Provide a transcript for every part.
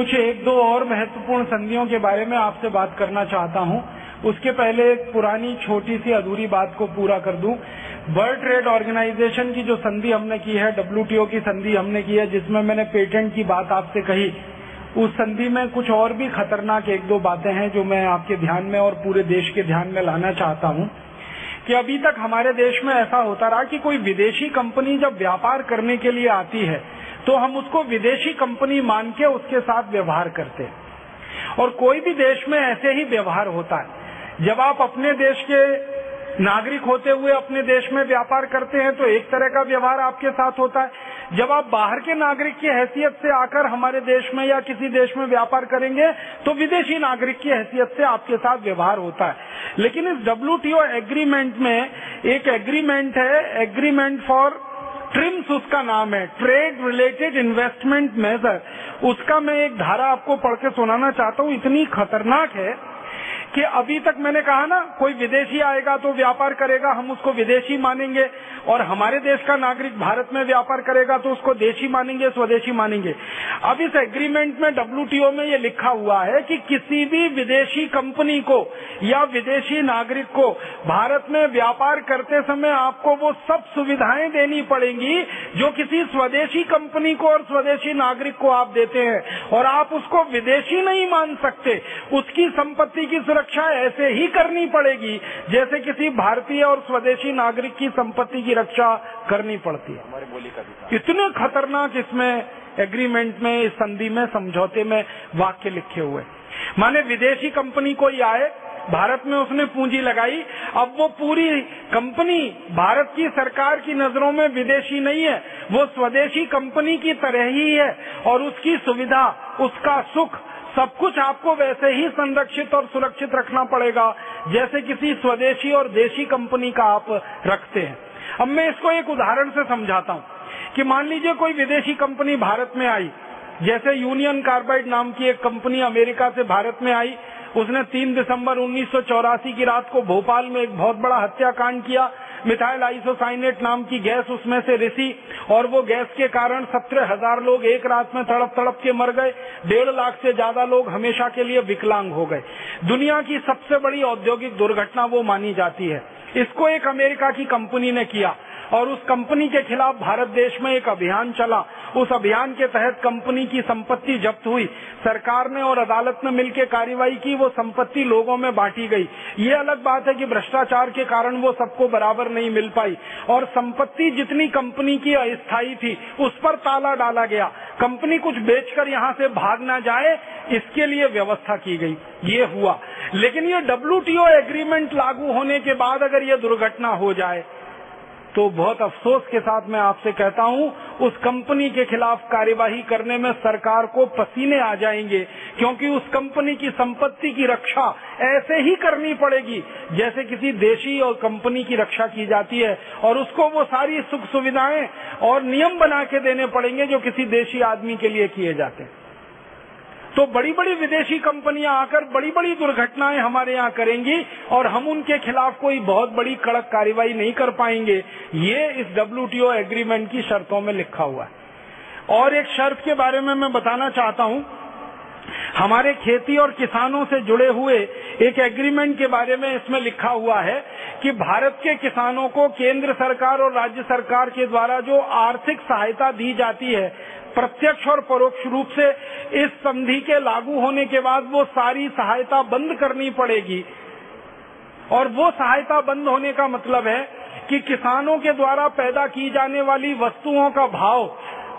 कुछ एक दो और महत्वपूर्ण संधियों के बारे में आपसे बात करना चाहता हूँ। उसके पहले एक पुरानी, छोटी सी, अधूरी बात को पूरा कर दूँ। वर्ल्ड ट्रेड ऑर्गेनाइजेशन की जो संधि हमने की है, डब्ल्यूटीओ की संधि हमने की है, जिसमें मैंने पेटेंट की बात आपसे कही, उस संधि में कुछ और भी खतरनाक एक दो बातें हैं जो मैं आपके ध्यान में और पूरे देश के ध्यान में लाना चाहता हूँ। कि अभी तक हमारे देश में ऐसा होता रहा कि कोई विदेशी कंपनी जब व्यापार करने के लिए आती है तो हम उसको विदेशी कंपनी मान के उसके साथ व्यवहार करते हैं। और कोई भी देश में ऐसे ही व्यवहार होता है। जब आप अपने देश के नागरिक होते हुए अपने देश में व्यापार करते हैं तो एक तरह का व्यवहार आपके साथ होता है। जब आप बाहर के नागरिक की हैसियत से आकर हमारे देश में या किसी देश में व्यापार करेंगे तो विदेशी नागरिक की हैसियत से आपके साथ व्यवहार होता है। लेकिन इस डब्ल्यूटीओ एग्रीमेंट में एक एग्रीमेंट है एग्रीमेंट फॉर ट्रिम्स उसका नाम है। ट्रेड रिलेटेड इन्वेस्टमेंट मेजर उसका मैं एक धारा आपको पढ़ के सुनाना चाहता हूँ। इतनी खतरनाक है। कि अभी तक मैंने कहा ना, कोई विदेशी आएगा तो व्यापार करेगा, हम उसको विदेशी मानेंगे। और हमारे देश का नागरिक भारत में व्यापार करेगा तो उसको देशी मानेंगे, स्वदेशी मानेंगे। अब इस एग्रीमेंट में डब्ल्यूटीओ में ये लिखा हुआ है कि किसी भी विदेशी कंपनी को या विदेशी नागरिक को भारत में व्यापार करते समय आपको वो सब सुविधाएँ देनी पड़ेंगी जो किसी स्वदेशी कंपनी को और स्वदेशी नागरिक को आप देते हैं। और आप उसको विदेशी नहीं मान सकते। उसकी संपत्ति की सुरक्षा सुरक्षा ऐसे ही करनी पड़ेगी जैसे किसी भारतीय और स्वदेशी नागरिक की संपत्ति की रक्षा करनी पड़ती है। हमारे बोली का इतने खतरनाक इसमें एग्रीमेंट में इस संधि में समझौते में वाक्य लिखे हुए। माने विदेशी कंपनी कोई आए भारत में उसने पूंजी लगाई अब वो पूरी कंपनी भारत की सरकार की नज़रों में विदेशी नहीं है वो स्वदेशी कंपनी की तरह ही है और उसकी सुविधा उसका सुख सब कुछ आपको वैसे ही संरक्षित और सुरक्षित रखना पड़ेगा, जैसे किसी स्वदेशी और देशी कंपनी का आप रखते हैं। अब मैं इसको एक उदाहरण से समझाता हूँ कि मान लीजिए कोई विदेशी कंपनी भारत में आई, जैसे यूनियन कार्बाइड नाम की एक कंपनी अमेरिका से भारत में आई, उसने 3 दिसंबर उन्नीस सौ चौरासी की रात को भोपाल में एक बहुत बड़ा हत्याकांड किया मिथाइल आइसोसाइनेट नाम की गैस उसमें से रिसी और वो गैस के कारण सत्रह हज़ार लोग एक रात में तड़प तड़प के मर गए। डेढ़ लाख से ज़्यादा लोग हमेशा के लिए विकलांग हो गए। दुनिया की सबसे बड़ी औद्योगिक दुर्घटना वो मानी जाती है। इसको एक अमेरिका की कंपनी ने किया। और उस कंपनी के खिलाफ भारत देश में एक अभियान चला। उस अभियान के तहत कंपनी की संपत्ति जब्त हुई। सरकार ने और अदालत ने मिलकर कार्रवाई की, वो संपत्ति लोगों में बांटी गई। ये अलग बात है कि भ्रष्टाचार के कारण वो सबको बराबर नहीं मिल पाई। और संपत्ति जितनी कंपनी की अस्थायी थी, उस पर ताला डाला गया। कंपनी कुछ बेचकर यहाँ से भाग ना जाए, इसके लिए व्यवस्था की गई। ये हुआ। लेकिन ये डब्ल्यू एग्रीमेंट लागू होने के बाद अगर ये दुर्घटना हो जाए तो बहुत अफसोस के साथ मैं आपसे कहता हूँ, उस कंपनी के खिलाफ कार्यवाही करने में सरकार को पसीने आ जाएँगे, क्योंकि उस कंपनी की संपत्ति की रक्षा ऐसे ही करनी पड़ेगी जैसे किसी देशी और कंपनी की रक्षा की जाती है, और उसको वो सारी सुख सुविधाएँ और नियम बना के देने पड़ेंगे जो किसी देशी आदमी के लिए किए जाते हैं। तो बड़ी बड़ी विदेशी कंपनियाँ आकर बड़ी बड़ी दुर्घटनाएँ हमारे यहाँ करेंगी और हम उनके खिलाफ कोई बहुत बड़ी कड़क कार्रवाई नहीं कर पाएँगे। ये इस डब्ल्यू एग्रीमेंट की शर्तों में लिखा हुआ है। और एक शर्त के बारे में मैं बताना चाहता हूँ। हमारे खेती और किसानों से जुड़े हुए एक एग्रीमेंट के बारे में इसमें लिखा हुआ है कि भारत के किसानों को केंद्र सरकार और राज्य सरकार के द्वारा जो आर्थिक सहायता दी जाती है, प्रत्यक्ष और परोक्ष रूप से, इस संधि के लागू होने के बाद वो सारी सहायता बंद करनी पड़ेगी। और वो सहायता बंद होने का मतलब है कि किसानों के द्वारा पैदा की जाने वाली वस्तुओं का भाव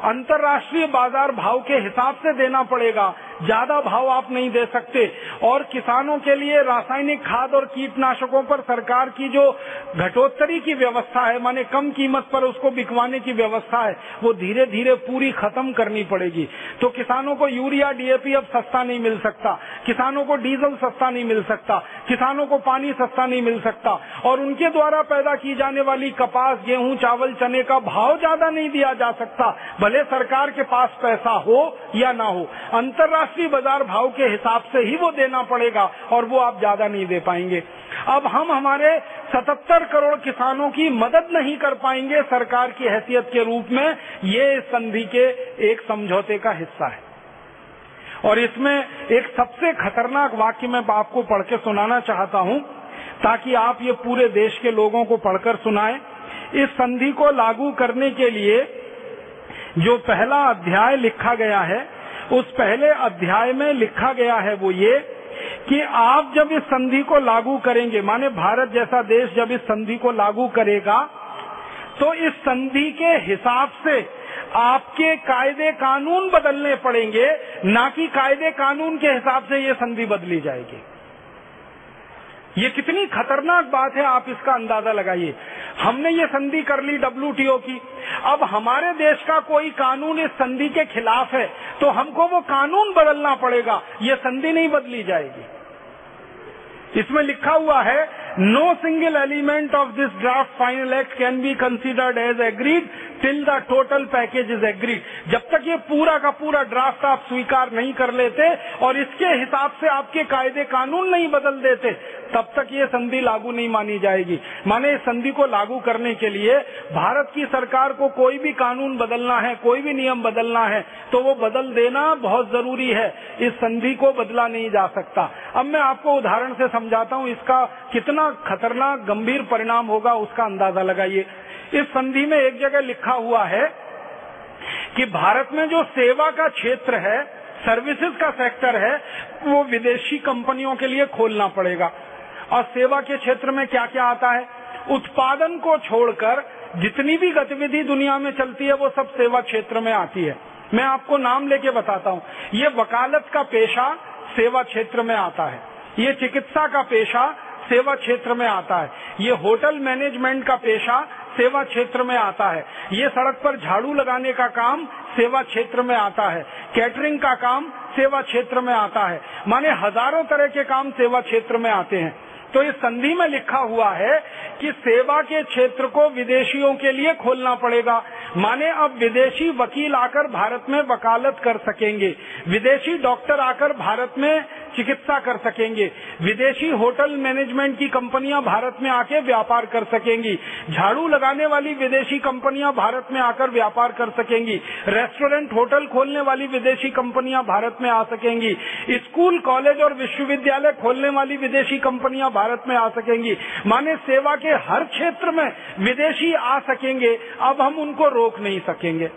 अंतर्राष्ट्रीय बाज़ार भाव के हिसाब से देना पड़ेगा। ज़्यादा भाव आप नहीं दे सकते। और किसानों के लिए रासायनिक खाद और कीटनाशकों पर सरकार की जो घटोत्तरी की व्यवस्था है, माने कम कीमत पर उसको बिकवाने की व्यवस्था है, वो धीरे धीरे पूरी खत्म करनी पड़ेगी। तो किसानों को यूरिया डीएपी अब सस्ता नहीं मिल सकता। किसानों को डीजल सस्ता नहीं मिल सकता। किसानों को पानी सस्ता नहीं मिल सकता। और उनके द्वारा पैदा की जाने वाली कपास, गेहूँ, चावल, चने का भाव ज़्यादा नहीं दिया जा सकता। भले सरकार के पास पैसा हो या ना हो, अंतर्राष्ट्रीय बाज़ार भाव के हिसाब से ही वो देना पड़ेगा और वो आप ज़्यादा नहीं दे पाएँगे। अब हम हमारे 77 करोड़ किसानों की मदद नहीं कर पाएँगे सरकार की हैसियत के रूप में, ये संधि के एक समझौते का हिस्सा है। और इसमें एक सबसे खतरनाक वाक्य मैं आपको पढ़ के सुनाना चाहता हूँ, ताकि आप ये पूरे देश के लोगों को पढ़कर सुनाएँ। इस संधि को लागू करने के लिए जो पहला अध्याय लिखा गया है, उस पहले अध्याय में लिखा गया है वो ये कि आप जब इस संधि को लागू करेंगे, माने भारत जैसा देश जब इस संधि को लागू करेगा तो इस संधि के हिसाब से आपके कायदे कानून बदलने पड़ेंगे, ना कि कायदे कानून के हिसाब से ये संधि बदली जाएगी। ये कितनी खतरनाक बात है, आप इसका अंदाज़ा लगाइए। हमने ये संधि कर ली डब्ल्यूटीओ की। अब हमारे देश का कोई कानून इस संधि के खिलाफ है तो हमको वो कानून बदलना पड़ेगा। ये संधि नहीं बदली जाएगी। इसमें लिखा हुआ है no single element of this draft final act can be considered as agreed till the total package is agreed जब तक ये पूरा का पूरा ड्राफ्ट आप स्वीकार नहीं कर लेते और इसके हिसाब से आपके कायदे कानून नहीं बदल देते, तब तक ये संधि लागू नहीं मानी जाएगी। माने इस संधि को लागू करने के लिए भारत की सरकार को कोई भी कानून बदलना है, कोई भी नियम बदलना है तो वो बदल देना बहुत ज़रूरी है। इस संधि को बदला नहीं जा सकता। अब मैं आपको उदाहरण से समझाता हूँ, इसका कितना खतरनाक गंभीर परिणाम होगा, उसका अंदाज़ा लगाइए। इस संधि में एक जगह लिखा हुआ है कि भारत में जो सेवा का क्षेत्र है सर्विसेज़ का सेक्टर है, वो विदेशी कंपनियों के लिए खोलना पड़ेगा। और सेवा के क्षेत्र में क्या क्या आता है? उत्पादन को छोड़कर जितनी भी गतिविधि दुनिया में चलती है, वो सब सेवा क्षेत्र में आती है। मैं आपको नाम लेके बताता हूँ। ये वकालत का पेशा सेवा क्षेत्र में आता है। ये चिकित्सा का पेशा सेवा क्षेत्र में आता है। ये होटल मैनेजमेंट का पेशा सेवा क्षेत्र में आता है। ये सड़क पर झाड़ू लगाने का काम सेवा क्षेत्र में आता है। कैटरिंग का काम सेवा क्षेत्र में आता है। माने हज़ारों तरह के काम सेवा क्षेत्र में आते हैं। तो इस संधि में लिखा हुआ है कि सेवा के क्षेत्र को विदेशियों के लिए खोलना पड़ेगा। माने अब विदेशी वकील आकर भारत में वकालत कर सकेंगे। विदेशी डॉक्टर आकर भारत में चिकित्सा कर सकेंगे। विदेशी होटल मैनेजमेंट की कंपनियाँ भारत में आके व्यापार कर सकेंगी। झाड़ू लगाने वाली विदेशी कंपनियाँ भारत में आकर व्यापार कर सकेंगी। रेस्टोरेंट, होटल खोलने वाली विदेशी कंपनियाँ भारत में आ सकेंगी। स्कूल, कॉलेज और विश्वविद्यालय खोलने वाली विदेशी कंपनियाँ भारत में आ सकेंगी। माने सेवा के हर क्षेत्र में विदेशी आ सकेंगे। अब हम उनको रोक नहीं सकेंगे।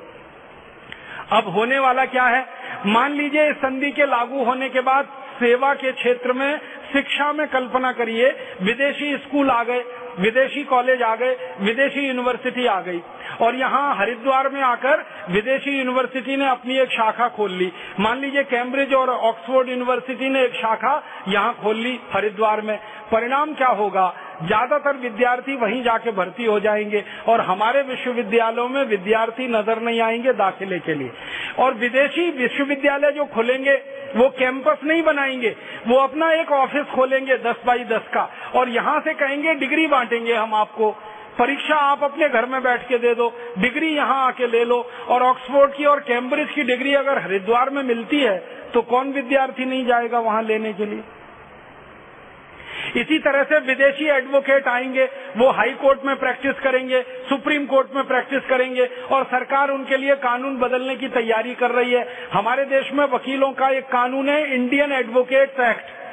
अब होने वाला क्या है? मान लीजिए इस संधि के लागू होने के बाद सेवा के क्षेत्र में शिक्षा में कल्पना करिए, विदेशी स्कूल आ गए, विदेशी कॉलेज आ गए, विदेशी यूनिवर्सिटी आ गई और यहाँ हरिद्वार में आकर विदेशी यूनिवर्सिटी ने अपनी एक शाखा खोल ली। मान लीजिए कैम्ब्रिज और ऑक्सफोर्ड यूनिवर्सिटी ने एक शाखा यहाँ खोल ली हरिद्वार में। परिणाम क्या होगा? ज़्यादातर विद्यार्थी वहीं जाके भर्ती हो जाएँगे और हमारे विश्वविद्यालयों में विद्यार्थी नज़र नहीं आएँगे दाखिले के लिए। और विदेशी विश्वविद्यालय जो खोलेंगे, वो कैंपस नहीं बनाएँगे, वो अपना एक ऑफ़िस खोलेंगे दस बाई दस का। और यहाँ से कहेंगे, डिग्री बांटेंगे हम आपको। परीक्षा आप अपने घर में बैठ के दे दो। डिग्री यहाँ आके ले लो। और ऑक्सफोर्ड की और कैम्ब्रिज की डिग्री अगर हरिद्वार में मिलती है तो कौन विद्यार्थी नहीं जाएगा वहाँ लेने के लिए? इसी तरह से विदेशी एडवोकेट आएँगे, वो हाई कोर्ट में प्रैक्टिस करेंगे, सुप्रीम कोर्ट में प्रैक्टिस करेंगे और सरकार उनके लिए कानून बदलने की तैयारी कर रही है। हमारे देश में वकीलों का एक कानून है इंडियन एडवोकेट एक्ट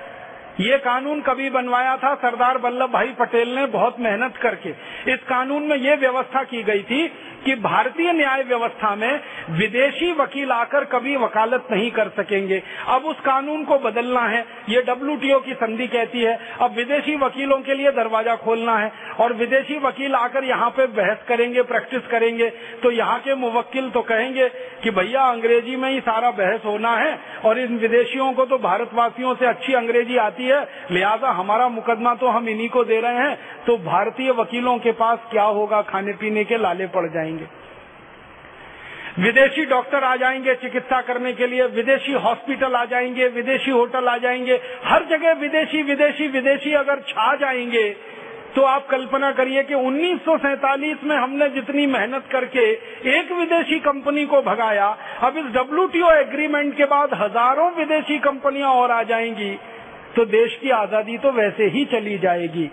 ये कानून कभी बनवाया था सरदार वल्लभ भाई पटेल ने बहुत मेहनत करके। इस कानून में ये व्यवस्था की गई थी कि भारतीय न्याय व्यवस्था में विदेशी वकील आकर कभी वकालत नहीं कर सकेंगे। अब उस कानून को बदलना है, ये डब्ल्यूटीओ की संधि कहती है। अब विदेशी वकीलों के लिए दरवाज़ा खोलना है और विदेशी वकील आकर यहाँ पे बहस करेंगे, प्रैक्टिस करेंगे। तो यहाँ के मुवक्किल तो कहेंगे कि भैया अंग्रेज़ी में ही सारा बहस होना है और इन विदेशियों को तो भारतवासियों से अच्छी अंग्रेज़ी आती है लिहाजा हमारा मुकदमा तो हम इन्हीं को दे रहे हैं तो भारतीय वकीलों के पास क्या होगा? खाने पीने के लाले पड़ जाएँगे। विदेशी डॉक्टर आ जाएँगे चिकित्सा करने के लिए, विदेशी हॉस्पिटल आ जाएँगे, विदेशी होटल आ जाएँगे, हर जगह विदेशी विदेशी विदेशी अगर छा जाएँगे तो आप कल्पना करिए कि 1947 में हमने जितनी मेहनत करके एक विदेशी कंपनी को भगाया, अब इस डब्ल्यूटीओ एग्रीमेंट के बाद हज़ारों विदेशी कंपनियाँ और आ जाएँगी। तो देश की आज़ादी तो वैसे ही चली जाएगी।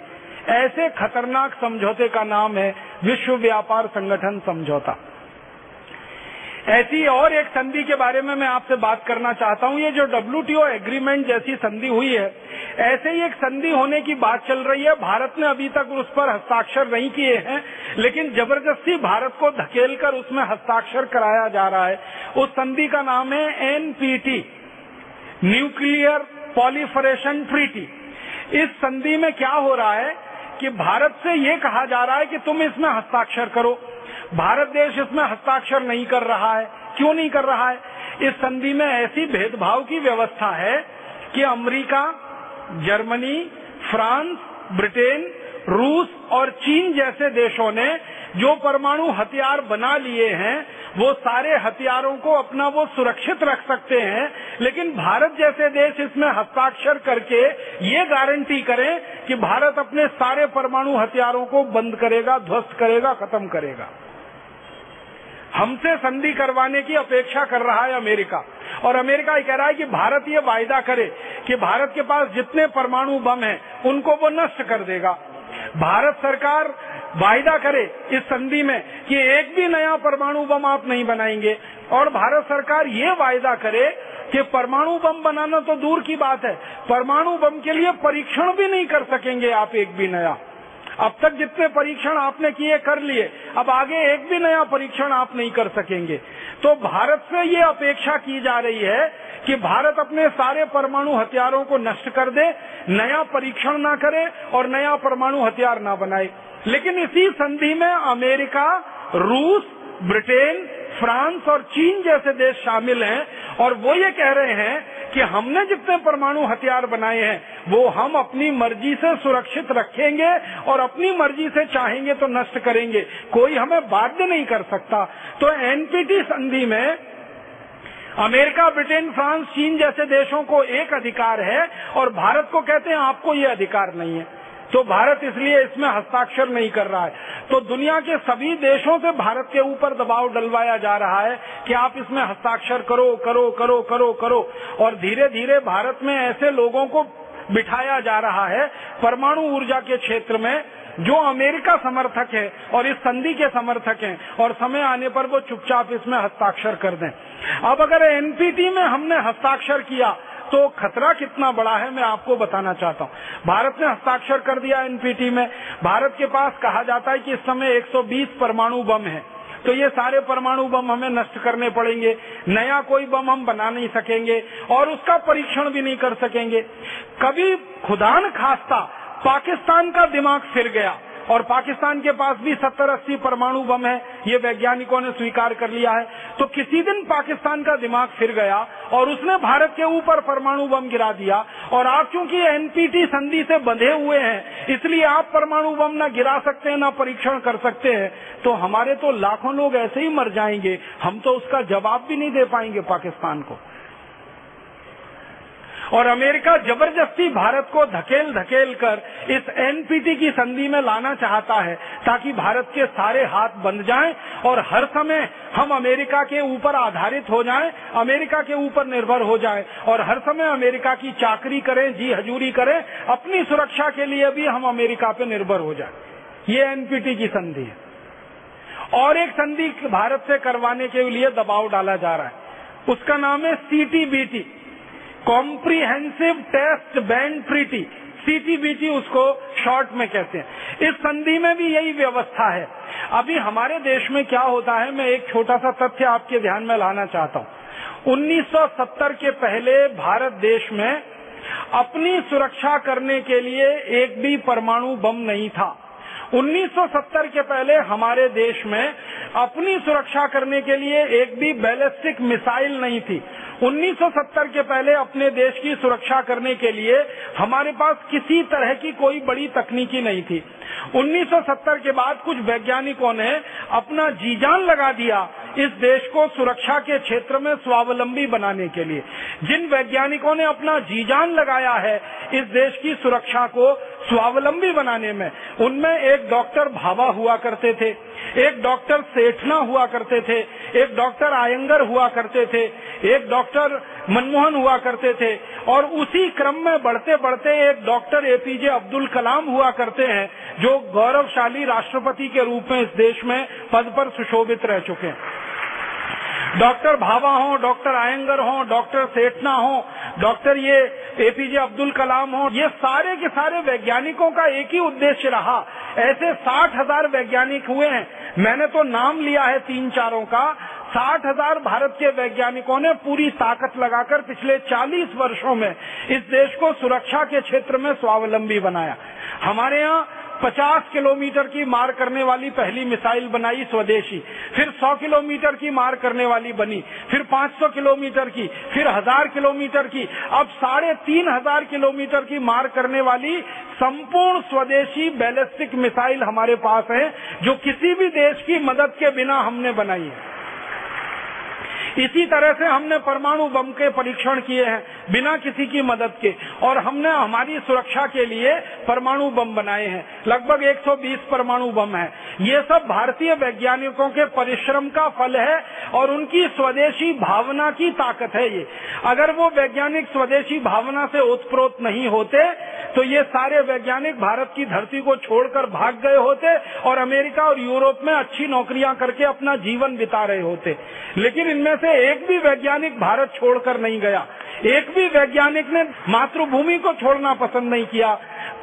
ऐसे खतरनाक समझौते का नाम है विश्व व्यापार संगठन समझौता। ऐसी और एक संधि के बारे में मैं आपसे बात करना चाहता हूँ। ये जो डब्ल्यूटीओ एग्रीमेंट जैसी संधि हुई है, ऐसे ही एक संधि होने की बात चल रही है। भारत ने अभी तक उस पर हस्ताक्षर नहीं किए हैं, लेकिन ज़बरदस्ती भारत को धकेल कर उसमें हस्ताक्षर कराया जा रहा है। उस संधि का नाम है एनपीटी न्यूक्लियर पॉलीफरेशन ट्रीटी। इस संधि में क्या हो रहा है कि भारत से ये कहा जा रहा है कि तुम इसमें हस्ताक्षर करो। भारत देश इसमें हस्ताक्षर नहीं कर रहा है। क्यों नहीं कर रहा है? इस संधि में ऐसी भेदभाव की व्यवस्था है कि अमेरिका, जर्मनी, फ्रांस, ब्रिटेन, रूस और चीन जैसे देशों ने जो परमाणु हथियार बना लिए हैं वो सारे हथियारों को अपना वो सुरक्षित रख सकते हैं, लेकिन भारत जैसे देश इसमें हस्ताक्षर करके ये गारंटी करें कि भारत अपने सारे परमाणु हथियारों को बंद करेगा, ध्वस्त करेगा, खत्म करेगा। हमसे संधि करवाने की अपेक्षा कर रहा है अमेरिका। और अमेरिका ये कह रहा है कि भारत ये वायदा करे कि भारत के पास जितने परमाणु बम हैं, उनको वो नष्ट कर देगा। भारत सरकार वायदा करे इस संधि में कि एक भी नया परमाणु बम आप नहीं बनाएँगे। और भारत सरकार ये वायदा करे कि परमाणु बम बनाना तो दूर की बात है। परमाणु बम के लिए परीक्षण भी नहीं कर सकेंगे आप एक भी नया। अब तक जितने परीक्षण आपने किए, कर लिए। अब आगे एक भी नया परीक्षण आप नहीं कर सकेंगे। तो भारत से ये अपेक्षा की जा रही है कि भारत अपने सारे परमाणु हथियारों को नष्ट कर दे, नया परीक्षण ना करे और नया परमाणु हथियार ना बनाए। लेकिन इसी संधि में अमेरिका, रूस, ब्रिटेन, फ्रांस और चीन जैसे देश शामिल हैं और वो ये कह रहे हैं कि हमने जितने परमाणु हथियार बनाए हैं, वो हम अपनी मर्ज़ी से सुरक्षित रखेंगे और अपनी मर्ज़ी से चाहेंगे तो नष्ट करेंगे। कोई हमें बाध्य नहीं कर सकता। तो एनपीटी संधि में अमेरिका, ब्रिटेन, फ्रांस, चीन जैसे देशों को एक अधिकार है और भारत को कहते हैं आपको ये अधिकार नहीं है। तो भारत इसलिए इसमें हस्ताक्षर नहीं कर रहा है। तो दुनिया के सभी देशों से भारत के ऊपर दबाव डलवाया जा रहा है कि आप इसमें हस्ताक्षर करो करो करो करो करो। और धीरे धीरे भारत में ऐसे लोगों को बिठाया जा रहा है परमाणु ऊर्जा के क्षेत्र में, जो अमेरिका समर्थक है और इस संधि के समर्थक हैं और समय आने पर वो चुपचाप इसमें हस्ताक्षर कर दें। अब अगर एनपीटी में हमने हस्ताक्षर किया तो खतरा कितना बड़ा है मैं आपको बताना चाहता हूँ। भारत ने हस्ताक्षर कर दिया एनपीटी में। भारत के पास कहा जाता है कि इस समय 120 परमाणु बम है। तो ये सारे परमाणु बम हमें नष्ट करने पड़ेंगे। नया कोई बम हम बना नहीं सकेंगे और उसका परीक्षण भी नहीं कर सकेंगे। कभी खुदान खास्ता पाकिस्तान का दिमाग फिर गया। और पाकिस्तान के पास भी सत्तर अस्सी परमाणु बम है, ये वैज्ञानिकों ने स्वीकार कर लिया है। तो किसी दिन पाकिस्तान का दिमाग फिर गया और उसने भारत के ऊपर परमाणु बम गिरा दिया। और आप चूँकि एनपीटी संधि से बंधे हुए हैं, इसलिए आप परमाणु बम न गिरा सकते हैं न परीक्षण कर सकते हैं तो हमारे तो लाखों लोग ऐसे ही मर जाएँगे। हम तो उसका जवाब भी नहीं दे पाएँगे पाकिस्तान को। और अमेरिका ज़बरदस्ती भारत को धकेल धकेल कर इस एनपीटी की संधि में लाना चाहता है ताकि भारत के सारे हाथ बंद जाएँ और हर समय हम अमेरिका के ऊपर आधारित हो जाएँ, अमेरिका के ऊपर निर्भर हो जाएँ और हर समय अमेरिका की चाकरी करें जी हजूरी करें अपनी सुरक्षा के लिए भी हम अमेरिका पे निर्भर हो जाएँ। ये एनपीटी की संधि है। और एक संधि भारत से करवाने के लिए दबाव डाला जा रहा है। उसका नाम है CTBT comprehensive test ban treaty CTBT उसको शॉर्ट में कहते हैं। इस संधि में भी यही व्यवस्था है। अभी हमारे देश में क्या होता है, मैं एक छोटा सा तथ्य आपके ध्यान में लाना चाहता हूँ। 1970 के पहले भारत देश में अपनी सुरक्षा करने के लिए एक भी परमाणु बम नहीं था। 1970 के पहले हमारे देश में अपनी सुरक्षा करने के लिए एक भी बैलिस्टिक मिसाइल नहीं थी। 1970 के पहले अपने देश की सुरक्षा करने के लिए हमारे पास किसी तरह की कोई बड़ी तकनीकी नहीं थी। 1970 के बाद कुछ वैज्ञानिकों ने अपना जी जान लगा दिया इस देश को सुरक्षा के क्षेत्र में स्वावलंबी बनाने के लिए। जिन वैज्ञानिकों ने अपना जी जान लगाया है इस देश की सुरक्षा को स्वावलंबी बनाने में, उनमें एक डॉक्टर भावा हुआ करते थे, एक डॉक्टर सेठना हुआ करते थे, एक डॉक्टर आयंगर हुआ करते थे, एक डॉक्टर मनमोहन हुआ करते थे और उसी क्रम में बढ़ते बढ़ते एक डॉक्टर एपीजे अब्दुल कलाम हुआ करते हैं, जो गौरवशाली राष्ट्रपति के रूप में इस देश में पद पर सुशोभित रह चुके हैं। डॉक्टर भाभा हो, डॉक्टर आयंगर हो, डॉक्टर सेठना हो, डॉक्टर ये एपीजे अब्दुल कलाम हो, ये सारे के सारे वैज्ञानिकों का एक ही उद्देश्य रहा। ऐसे साठ हज़ार वैज्ञानिक हुए हैं। मैंने तो नाम लिया है तीन चारों का साठ हज़ार भारत के वैज्ञानिकों ने पूरी ताकत लगाकर पिछले चालीस वर्षों में इस देश को सुरक्षा के क्षेत्र में स्वावलंबी बनाया। हमारे यहाँ 50 किलोमीटर की मार करने वाली पहली मिसाइल बनाई स्वदेशी, फिर 100 किलोमीटर की मार करने वाली बनी, फिर 500 किलोमीटर की, फिर हज़ार किलोमीटर की, अब साढ़े तीन हज़ार किलोमीटर की मार करने वाली संपूर्ण स्वदेशी बैलिस्टिक मिसाइल हमारे पास है, जो किसी भी देश की मदद के बिना हमने बनाई है। इसी तरह से हमने परमाणु बम के परीक्षण किए हैं, बिना किसी की मदद के। और हमने हमारी सुरक्षा के लिए परमाणु बम बनाए हैं। लगभग 120 परमाणु बम है। ये सब भारतीय वैज्ञानिकों के परिश्रम का फल है और उनकी स्वदेशी भावना की ताकत है ये। अगर वो वैज्ञानिक स्वदेशी भावना से उत्प्रोत नहीं होते तो ये सारे वैज्ञानिक भारत की धरती को छोड़कर भाग गए होते और अमेरिका और यूरोप में अच्छी नौकरियाँ करके अपना जीवन बिता रहे होते। लेकिन इनमें से एक भी वैज्ञानिक भारत छोड़कर नहीं गया। एक भी वैज्ञानिक ने मातृभूमि को छोड़ना पसंद नहीं किया।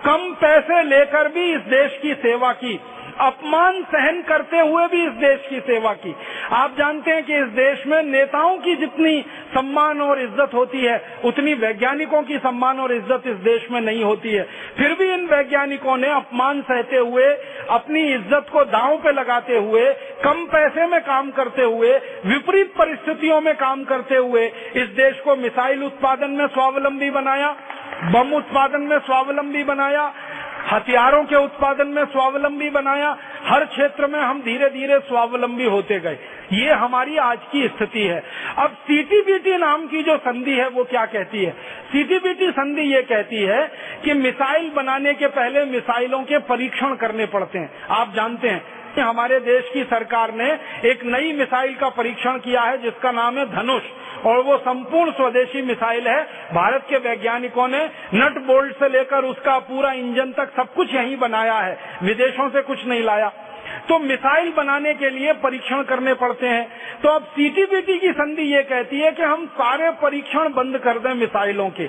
कम पैसे लेकर भी इस देश की सेवा की। अपमान सहन करते हुए भी इस देश की सेवा की। आप जानते हैं कि इस देश में नेताओं की जितनी सम्मान और इज़्ज़त होती है, उतनी वैज्ञानिकों की सम्मान और इज़्ज़त इस देश में नहीं होती है। फिर भी इन वैज्ञानिकों ने अपमान सहते हुए, अपनी इज़्ज़त को दांव पे लगाते हुए, कम पैसे में काम करते हुए, विपरीत परिस्थितियों में काम करते हुए इस देश को मिसाइल उत्पादन में स्वावलंबी बनाया, बम उत्पादन में स्वावलंबी बनाया हथियारों के उत्पादन में स्वावलंबी बनाया। हर क्षेत्र में हम धीरे धीरे स्वावलंबी होते गए। ये हमारी आज की स्थिति है। अब सीटीबीटी नाम की जो संधि है, वो क्या कहती है? सीटीबीटी संधि ये कहती है कि मिसाइल बनाने के पहले मिसाइलों के परीक्षण करने पड़ते हैं। आप जानते हैं कि हमारे देश की सरकार ने एक नई मिसाइल का परीक्षण किया है, जिसका नाम है धनुष, और वो संपूर्ण स्वदेशी मिसाइल है। भारत के वैज्ञानिकों ने नट बोल्ट से लेकर उसका पूरा इंजन तक सब कुछ यहीं बनाया है। विदेशों से कुछ नहीं लाया। तो मिसाइल बनाने के लिए परीक्षण करने पड़ते हैं। तो अब सीटीबीटी की संधि ये कहती है कि हम सारे परीक्षण बंद कर दें मिसाइलों के।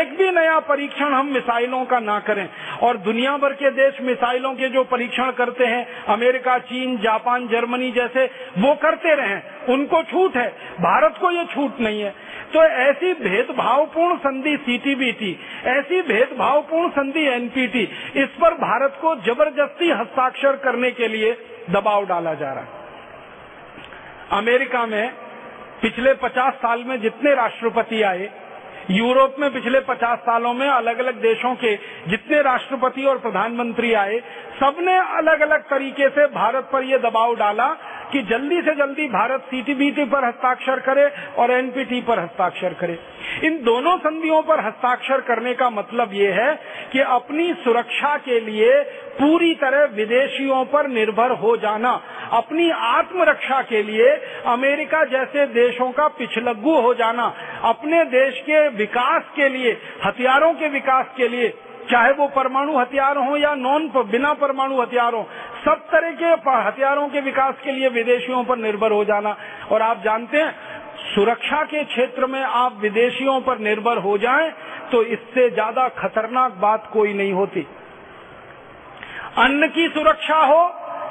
एक भी नया परीक्षण हम मिसाइलों का ना करें। और दुनिया भर के देश मिसाइलों के जो परीक्षण करते हैं, अमेरिका, चीन, जापान, जर्मनी जैसे, वो करते रहे। उनको छूट है। भारत को ये छूट नहीं है। तो ऐसी भेदभावपूर्ण संधि सीटीबीटी ऐसी भेदभावपूर्ण संधि एनपीटी इस पर भारत को ज़बरदस्ती हस्ताक्षर करने के लिए दबाव डाला जा रहा है। अमेरिका में पिछले 50 साल में जितने राष्ट्रपति आए, यूरोप में पिछले 50 सालों में अलग अलग देशों के जितने राष्ट्रपति और प्रधानमंत्री आए, सबने अलग अलग तरीके से भारत पर यह दबाव डाला। कि जल्दी से जल्दी भारत सीटीबीटी पर हस्ताक्षर करे और एनपीटी पर हस्ताक्षर करे। इन दोनों संधियों पर हस्ताक्षर करने का मतलब ये है कि अपनी सुरक्षा के लिए पूरी तरह विदेशियों पर निर्भर हो जाना, अपनी आत्मरक्षा के लिए अमेरिका जैसे देशों का पिछलग्गू हो जाना, अपने देश के विकास के लिए, हथियारों के विकास के लिए चाहे वो परमाणु हथियार हो या नॉन बिना परमाणु हथियार हो सब तरह के हथियारों के विकास के लिए विदेशियों पर निर्भर हो जाना। और आप जानते हैं, सुरक्षा के क्षेत्र में आप विदेशियों पर निर्भर हो जाएँ तो इससे ज़्यादा खतरनाक बात कोई नहीं होती। अन्न की सुरक्षा हो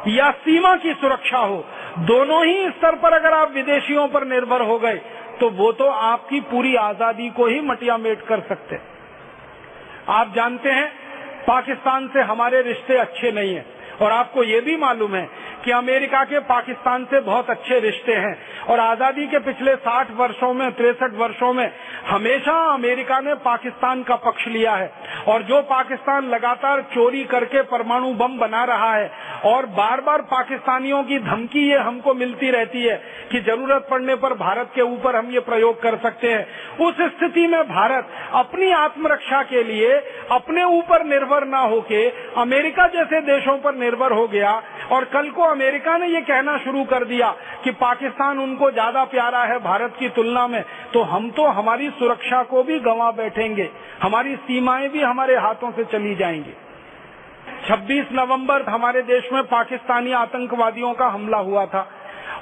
या सीमा की सुरक्षा हो, दोनों ही स्तर पर अगर आप विदेशियों पर निर्भर हो गए तो वो तो आपकी पूरी आज़ादी को ही मटिया मेट कर सकते आप जानते हैं पाकिस्तान से हमारे रिश्ते अच्छे नहीं है। और आपको ये भी मालूम है कि अमेरिका के पाकिस्तान से बहुत अच्छे रिश्ते हैं। और आज़ादी के पिछले 60 वर्षों में, तिरसठ वर्षों में हमेशा अमेरिका ने पाकिस्तान का पक्ष लिया है। और जो पाकिस्तान लगातार चोरी करके परमाणु बम बना रहा है, और बार बार पाकिस्तानियों की धमकी ये हमको मिलती रहती है कि ज़रूरत पड़ने पर भारत के ऊपर हम ये प्रयोग कर सकते हैं। उस स्थिति में भारत अपनी आत्मरक्षा के लिए अपने ऊपर निर्भर न होके अमेरिका जैसे देशों पर निर्भर हो गया और कल को अमेरिका ने ये कहना शुरू कर दिया कि पाकिस्तान उनको ज़्यादा प्यारा है भारत की तुलना में तो हम तो हमारी सुरक्षा को भी गंवा बैठेंगे, हमारी सीमाएँ भी हमारे हाथों से चली जाएँगी। 26 नवंबर हमारे देश में पाकिस्तानी आतंकवादियों का हमला हुआ था,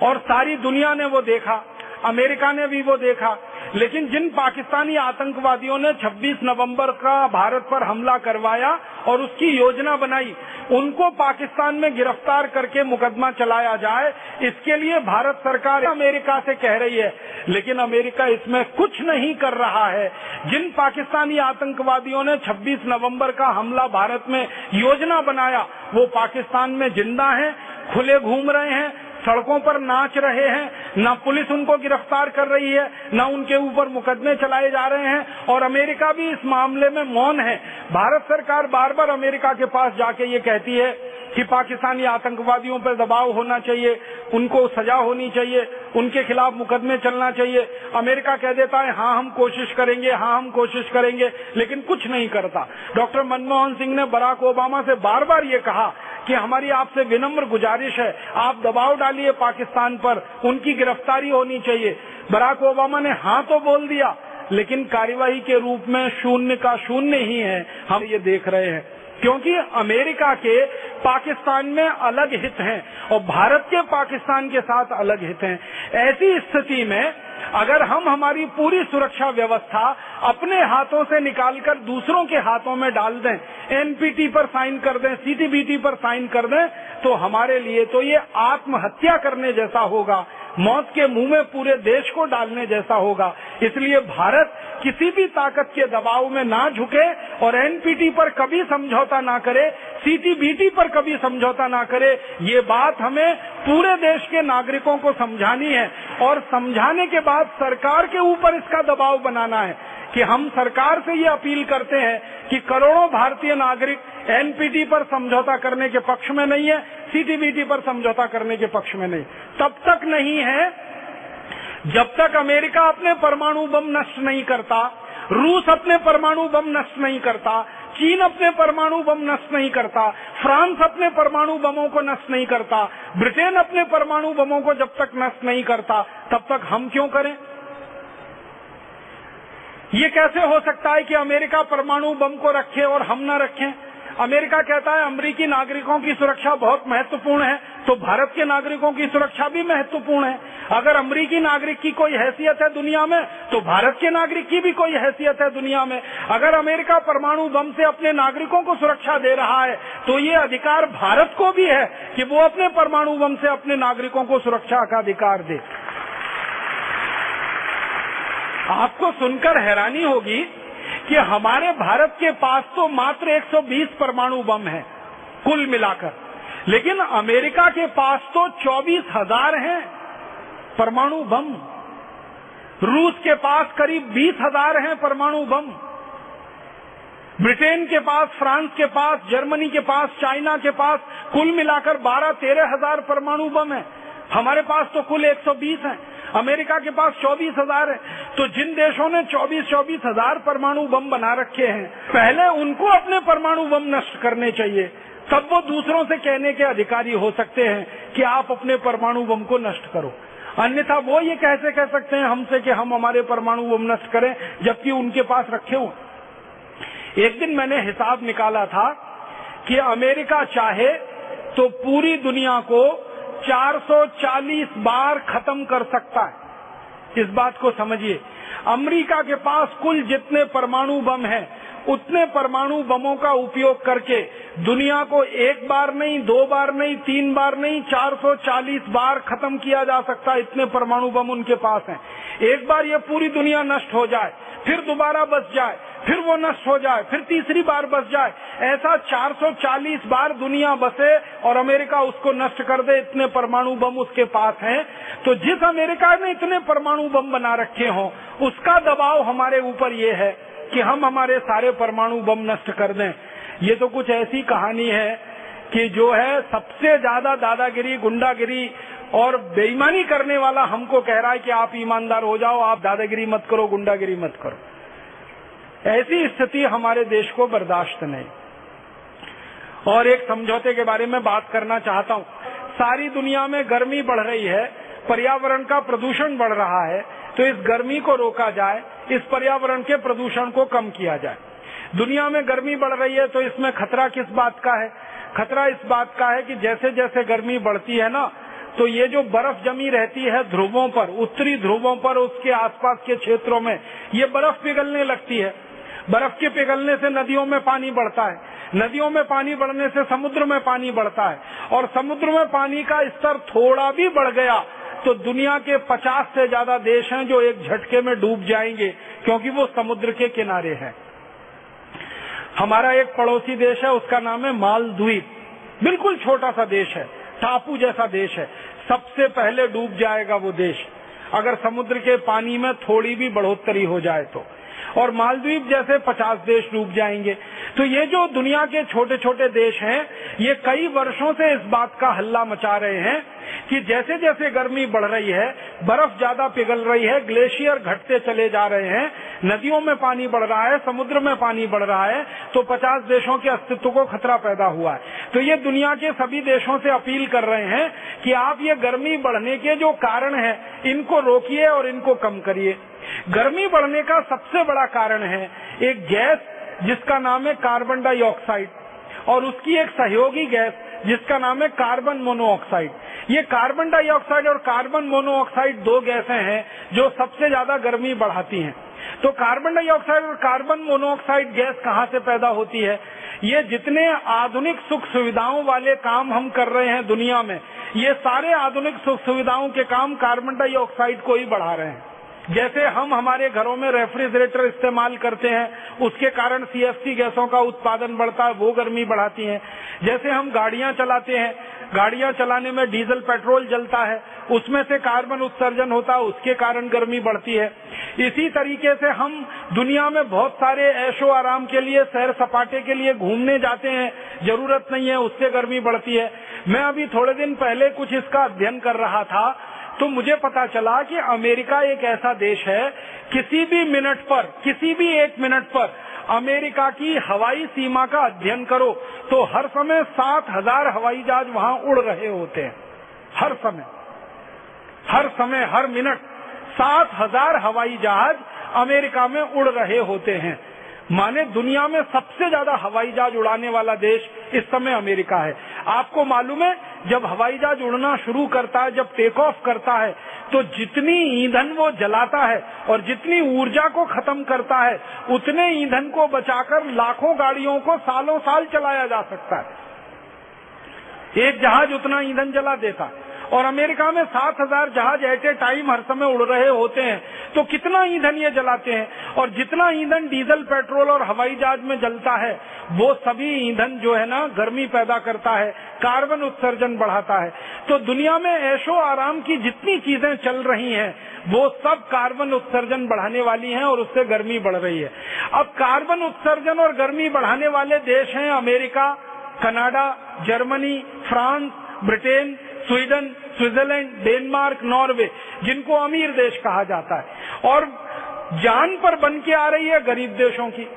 और सारी दुनिया ने वो देखा, अमेरिका ने भी वो देखा लेकिन जिन पाकिस्तानी आतंकवादियों ने 26 नवंबर का भारत पर हमला करवाया और उसकी योजना बनाई, उनको पाकिस्तान में गिरफ़्तार करके मुकदमा चलाया जाए, इसके लिए भारत सरकार अमेरिका से कह रही है। लेकिन अमेरिका इसमें कुछ नहीं कर रहा है। जिन पाकिस्तानी आतंकवादियों ने 26 नवंबर का हमला भारत में योजना बनाया, वो पाकिस्तान में ज़िंदा हैं, खुले घूम रहे हैं सड़कों पर नाच रहे हैं, न पुलिस उनको गिरफ़्तार कर रही है, न उनके ऊपर मुकदमे चलाए जा रहे हैं, और अमेरिका भी इस मामले में मौन है। भारत सरकार बार बार अमेरिका के पास जाके ये कहती है कि पाकिस्तानी आतंकवादियों पर दबाव होना चाहिए, उनको सजा होनी चाहिए, उनके खिलाफ मुकदमे चलना चाहिए। अमेरिका कह देता है हाँ हम कोशिश करेंगे हाँ हम कोशिश करेंगे, लेकिन कुछ नहीं करता। डॉक्टर मनमोहन सिंह ने बराक ओबामा से बार बार ये कहा कि हमारी आपसे विनम्र गुजारिश है, आप दबाव डालिए पाकिस्तान पर उनकी गिरफ्तारी होनी चाहिए। बराक ओबामा ने हाँ तो बोल दिया, लेकिन कार्यवाही के रूप में शून्य का शून्य ही है, हम ये देख रहे हैं। क्योंकि अमेरिका के पाकिस्तान में अलग हित हैं और भारत के पाकिस्तान के साथ अलग हित हैं। ऐसी स्थिति में अगर हम हमारी पूरी सुरक्षा व्यवस्था अपने हाथों से निकालकर दूसरों के हाथों में डाल दें। एनपीटी पर साइन कर दें, सीटीबीटी पर साइन कर दें तो हमारे लिए तो ये आत्महत्या करने जैसा होगा, मौत के मुँह में पूरे देश को डालने जैसा होगा। इसलिए भारत किसी भी ताकत के दबाव में ना झुके और एनपीटी पर कभी समझौता ना करे, सीटीबीटी पर कभी समझौता ना करे, ये बात हमें पूरे देश के नागरिकों को समझानी है। और समझाने के बाद सरकार के ऊपर इसका दबाव बनाना है। कि हम सरकार से ये अपील करते हैं कि करोड़ों भारतीय नागरिक एनपीटी पर समझौता करने के पक्ष में नहीं है, सीटीबीटी पर समझौता करने के पक्ष में नहीं। तब तक नहीं है जब तक अमेरिका अपने परमाणु बम नष्ट नहीं करता, रूस अपने परमाणु बम नष्ट नहीं करता, चीन अपने परमाणु बम नष्ट नहीं करता, फ्रांस अपने परमाणु बमों को नष्ट नहीं करता, ब्रिटेन अपने परमाणु बमों को जब तक नष्ट नहीं करता, तब तक हम क्यों करें? ये कैसे हो सकता है कि अमेरिका परमाणु बम को रखे और हम न रखें? अमेरिका कहता है, अमरीकी नागरिकों की सुरक्षा बहुत महत्वपूर्ण है तो भारत के नागरिकों की सुरक्षा भी महत्वपूर्ण है। अगर अमरीकी नागरिक की कोई हैसियत है दुनिया में तो भारत के नागरिक की भी कोई हैसियत है दुनिया में। अगर अमेरिका परमाणु बम से अपने नागरिकों को सुरक्षा दे रहा है तो ये अधिकार भारत को भी है कि वो अपने परमाणु बम से अपने नागरिकों को सुरक्षा का अधिकार दे। आपको सुनकर हैरानी होगी कि हमारे भारत के पास तो मात्र 120 परमाणु बम है, कुल मिलाकर। लेकिन अमेरिका के पास तो चौबीस हज़ार है परमाणु बम। रूस के पास करीब बीस हज़ार है परमाणु बम। ब्रिटेन के पास, फ्रांस के पास, जर्मनी के पास, चाइना के पास कुल मिलाकर बारह तेरह हज़ार परमाणु बम है। हमारे पास तो कुल 120 है। अमेरिका के पास चौबीस हज़ार है। तो जिन देशों ने चौबीस चौबीस हज़ार परमाणु बम बना रखे हैं, पहले उनको अपने परमाणु बम नष्ट करने चाहिए। तब वो दूसरों से कहने के अधिकारी हो सकते हैं कि आप अपने परमाणु बम को नष्ट करो। अन्यथा वो ये कैसे कह सकते हैं हमसे कि हम हमारे परमाणु बम नष्ट करें, जबकि उनके पास रखे हुए एक दिन मैंने हिसाब निकाला था कि अमेरिका चाहे तो पूरी दुनिया को 440 बार खत्म कर सकता है। इस बात को समझिए। अमेरिका के पास कुल जितने परमाणु बम हैं उतने परमाणु बमों का उपयोग करके दुनिया को एक बार नहीं, दो बार नहीं, तीन बार नहीं 440 बार खत्म किया जा सकता है। इतने परमाणु बम उनके पास हैं। एक बार ये पूरी दुनिया नष्ट हो जाए, फिर दोबारा बस जाए, फिर वो नष्ट हो जाए, फिर तीसरी बार बस जाए, ऐसा 440 बार दुनिया बसे और अमेरिका उसको नष्ट कर दे, इतने परमाणु बम उसके पास हैं। तो जिस अमेरिका ने इतने परमाणु बम बना रखे हों, उसका दबाव हमारे ऊपर ये है। कि हम हमारे सारे परमाणु बम नष्ट कर दें। ये तो कुछ ऐसी कहानी है कि जो है सबसे ज़्यादा दादागिरी, गुंडागिरी और बेईमानी करने वाला हमको कह रहा है कि आप ईमानदार हो जाओ, आप दादागिरी मत करो, गुंडागिरी मत करो। ऐसी स्थिति हमारे देश को बर्दाश्त नहीं। और एक समझौते के बारे में बात करना चाहता हूँ। सारी दुनिया में गर्मी बढ़ रही है पर्यावरण का प्रदूषण बढ़ रहा है तो इस गर्मी को रोका जाए, इस पर्यावरण के प्रदूषण को कम किया जाए। दुनिया में गर्मी बढ़ रही है तो इसमें खतरा किस बात का है? खतरा इस बात का है कि जैसे जैसे गर्मी बढ़ती है ना तो ये जो बर्फ़ जमी रहती है ध्रुवों पर, उत्तरी ध्रुवों पर, उसके आसपास के क्षेत्रों में, ये बर्फ़ पिघलने लगती है। बर्फ़ के पिघलने से नदियों में पानी बढ़ता है। नदियों में पानी बढ़ने से समुद्र में पानी बढ़ता है। और समुद्र में पानी का स्तर थोड़ा भी बढ़ गया तो दुनिया के 50 से ज़्यादा देश हैं जो एक झटके में डूब जाएँगे, क्योंकि वो समुद्र के किनारे हैं। हमारा एक पड़ोसी देश है, उसका नाम है मालद्वीप। बिल्कुल छोटा सा देश है, टापू जैसा देश है। सबसे पहले डूब जाएगा वो देश। अगर समुद्र के पानी में थोड़ी भी बढ़ोतरी हो जाए तो। और मालदीव जैसे 50 देश डूब जाएँगे। तो ये जो दुनिया के छोटे छोटे देश हैं, ये कई वर्षों से इस बात का हल्ला मचा रहे हैं कि जैसे जैसे गर्मी बढ़ रही है, बर्फ़ ज़्यादा पिघल रही है, ग्लेशियर घटते चले जा रहे हैं नदियों में पानी बढ़ रहा है, समुद्र में पानी बढ़ रहा है तो 50 देशों के अस्तित्व को खतरा पैदा हुआ है। तो ये दुनिया के सभी देशों से अपील कर रहे हैं कि आप ये गर्मी बढ़ने के जो कारण है, इनको रोकिए और इनको कम करिए। गर्मी बढ़ने का सबसे बड़ा कारण है एक गैस, जिसका नाम है कार्बन डाइऑक्साइड, और उसकी एक सहयोगी गैस, जिसका नाम है कार्बन मोनोऑक्साइड। ये कार्बन डाइऑक्साइड और कार्बन मोनोऑक्साइड दो गैसें हैं, जो सबसे ज़्यादा गर्मी बढ़ाती हैं। तो कार्बन डाइऑक्साइड और कार्बन मोनोऑक्साइड गैस कहाँ से पैदा होती है? ये जितने आधुनिक सुख सुविधाओं वाले काम हम कर रहे हैं दुनिया में, ये सारे आधुनिक सुख सुविधाओं के काम कार्बन डाइऑक्साइड को ही बढ़ा रहे हैं। जैसे हम हमारे घरों में रेफ्रिजरेटर इस्तेमाल करते हैं, उसके कारण सीएफसी गैसों का उत्पादन बढ़ता है, वो गर्मी बढ़ाती है। जैसे हम गाड़ियाँ चलाते हैं गाड़ियाँ चलाने में डीजल, पेट्रोल जलता है, उसमें से कार्बन उत्सर्जन होता है, उसके कारण गर्मी बढ़ती है। इसी तरीके से हम दुनिया में बहुत सारे ऐशो आराम के लिए, सैर सपाटे के लिए घूमने जाते हैं, ज़रूरत नहीं है, उससे गर्मी बढ़ती है। मैं अभी थोड़े दिन पहले कुछ इसका अध्ययन कर रहा था तो मुझे पता चला कि अमेरिका एक ऐसा देश है, किसी भी मिनट पर, किसी भी एक मिनट पर अमेरिका की हवाई सीमा का अध्ययन करो तो हर समय सात हज़ार हवाई जहाज़ वहाँ उड़ रहे होते हैं। हर समय। हर समय, हर मिनट सात हज़ार हवाई जहाज़ अमेरिका में उड़ रहे होते हैं। माने दुनिया में सबसे ज़्यादा हवाई जहाज़ उड़ाने वाला देश इस समय अमेरिका है। आपको मालूम है, जब हवाई जहाज़ उड़ना शुरू करता है, जब टेक ऑफ़ करता है तो जितनी ईंधन वो जलाता है और जितनी ऊर्जा को खत्म करता है, उतने ईंधन को बचाकर लाखों गाड़ियों को सालों साल चलाया जा सकता है। एक जहाज़ उतना ईंधन जला देता। है और अमेरिका में सात हज़ार जहाज़ एट ए टाइम हर समय उड़ रहे होते हैं। तो कितना ईंधन ये जलाते हैं? और जितना ईंधन डीजल, पेट्रोल और हवाई जहाज़ में जलता है, वो सभी ईंधन जो है ना, गर्मी पैदा करता है, कार्बन उत्सर्जन बढ़ाता है। तो दुनिया में ऐशो आराम की जितनी चीज़ें चल रही हैं, वो सब कार्बन उत्सर्जन बढ़ाने वाली हैं और उससे गर्मी बढ़ रही है। अब कार्बन उत्सर्जन और गर्मी बढ़ाने वाले देश हैं America, Canada, Germany, France, Britain Sweden, Switzerland, Denmark, Norway, जिनको अमीर देश कहा जाता है। और जान पर बन के आ रही है गरीब देशों की।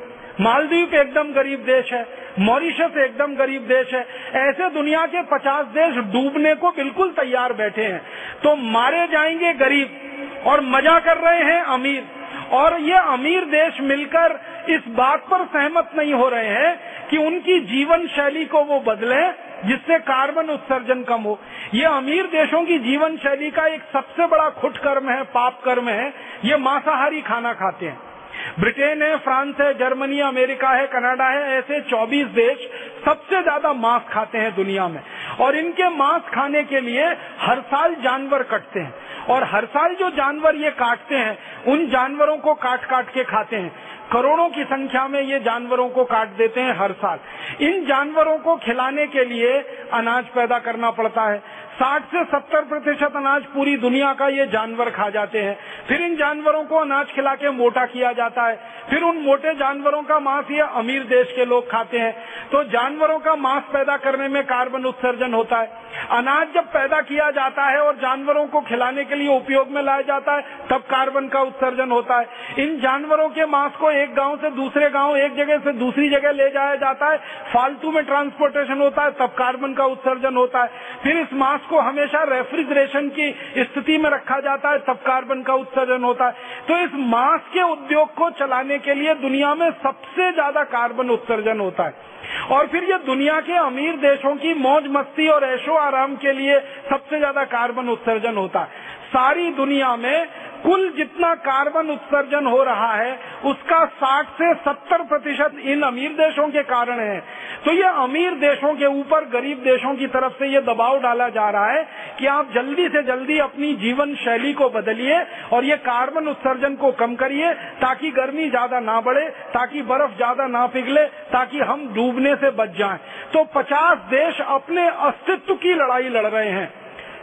मालदीव एकदम गरीब देश है, मॉरिशस एकदम गरीब देश है। ऐसे दुनिया के 50 देश डूबने को बिल्कुल तैयार बैठे हैं। तो मारे जाएँगे गरीब, और मज़ा कर रहे हैं अमीर। और ये अमीर देश मिलकर इस बात पर सहमत नहीं हो रहे हैं कि उनकी जीवन शैली को वो बदले, जिससे कार्बन उत्सर्जन कम हो। ये अमीर देशों की जीवन शैली का एक सबसे बड़ा खुट कर्म है पाप कर्म है। ये मांसाहारी खाना खाते हैं। ब्रिटेन है, फ्रांस है, जर्मनी, अमेरिका है, कनाडा है, ऐसे 24 देश सबसे ज़्यादा मांस खाते हैं दुनिया में। और इनके मांस खाने के लिए हर साल जानवर कटते हैं। और हर साल जो जानवर ये काटते हैं, उन जानवरों को काट काट के खाते हैं। करोड़ों की संख्या में ये जानवरों को काट देते हैं हर साल। इन जानवरों को खिलाने के लिए अनाज पैदा करना पड़ता है। साठ से सत्तर प्रतिशत अनाज पूरी दुनिया का ये जानवर खा जाते हैं। फिर इन जानवरों को अनाज खिला के मोटा किया जाता है। फिर उन मोटे जानवरों का मांस ये अमीर देश के लोग खाते हैं। तो जानवरों का मांस पैदा करने में कार्बन उत्सर्जन होता है। अनाज जब पैदा किया जाता है और जानवरों को खिलाने के लिए उपयोग में लाया जाता है, तब कार्बन का उत्सर्जन होता है। इन जानवरों के मांस को एक गाँव से दूसरे गाँव, एक जगह से दूसरी जगह ले जाया जाता है। फालतू में ट्रांसपोर्टेशन होता है, तब कार्बन का उत्सर्जन होता है। फिर इस मांस को हमेशा रेफ्रिजरेशन की स्थिति में रखा जाता है, तब कार्बन का उत्सर्जन होता है। तो इस मांस के उद्योग को चलाने के लिए दुनिया में सबसे ज़्यादा कार्बन उत्सर्जन होता है। और फिर ये दुनिया के अमीर देशों की मौज मस्ती और ऐशो आराम के लिए सबसे ज़्यादा कार्बन उत्सर्जन होता है। सारी दुनिया में कुल जितना कार्बन उत्सर्जन हो रहा है, उसका 60 से 70 प्रतिशत इन अमीर देशों के कारण है। तो ये अमीर देशों के ऊपर, गरीब देशों की तरफ़ से ये दबाव डाला जा रहा है कि आप जल्दी से जल्दी अपनी जीवन शैली को बदलिए और ये कार्बन उत्सर्जन को कम करिए, ताकि गर्मी ज़्यादा ना बढ़े, ताकि बर्फ़ ज़्यादा ना पिघले, ताकि हम डूबने से बच जाएँ। तो 50 देश अपने अस्तित्व की लड़ाई लड़ रहे हैं।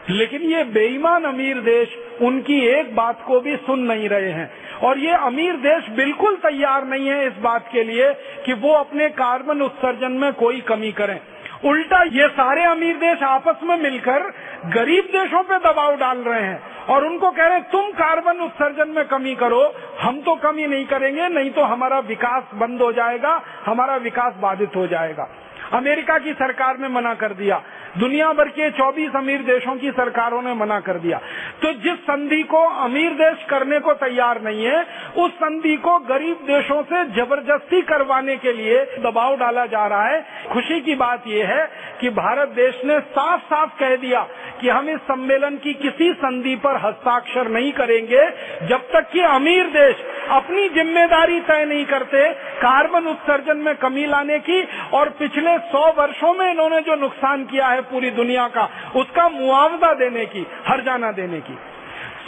लेकिन ये बेईमान अमीर देश उनकी एक बात को भी सुन नहीं रहे हैं। और ये अमीर देश बिल्कुल तैयार नहीं है इस बात के लिए कि वो अपने कार्बन उत्सर्जन में कोई कमी करें। उल्टा ये सारे अमीर देश आपस में मिलकर गरीब देशों पे दबाव डाल रहे हैं और उनको कह रहे हैं, तुम कार्बन उत्सर्जन में कमी करो, हम तो कमी नहीं करेंगे, नहीं तो हमारा विकास बंद हो जाएगा, हमारा विकास बाधित हो जाएगा। अमेरिका की सरकार ने मना कर दिया। दुनिया भर के 24 अमीर देशों की सरकारों ने मना कर दिया। तो जिस संधि को अमीर देश करने को तैयार नहीं है, उस संधि को गरीब देशों से ज़बरदस्ती करवाने के लिए दबाव डाला जा रहा है। खुशी की बात यह है कि भारत देश ने साफ़ साफ़ कह दिया कि हम इस सम्मेलन की किसी संधि पर हस्ताक्षर नहीं करेंगे, जब तक कि अमीर देश अपनी ज़िम्मेदारी तय नहीं करते, कार्बन उत्सर्जन में कमी लाने की और पिछले सौ वर्षों में इन्होंने जो नुकसान किया है पूरी दुनिया का, उसका मुआवजा देने की, हरजाना देने की।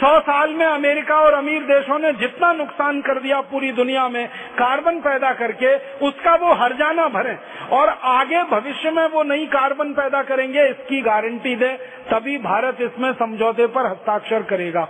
सौ साल में अमेरिका और अमीर देशों ने जितना नुकसान कर दिया पूरी दुनिया में, कार्बन पैदा करके, उसका वो हरजाना भरे। और आगे भविष्य में वो नई कार्बन पैदा करेंगे, इसकी गारंटी दे, तभी भारत इसमें समझौते पर हस्ताक्षर करेगा।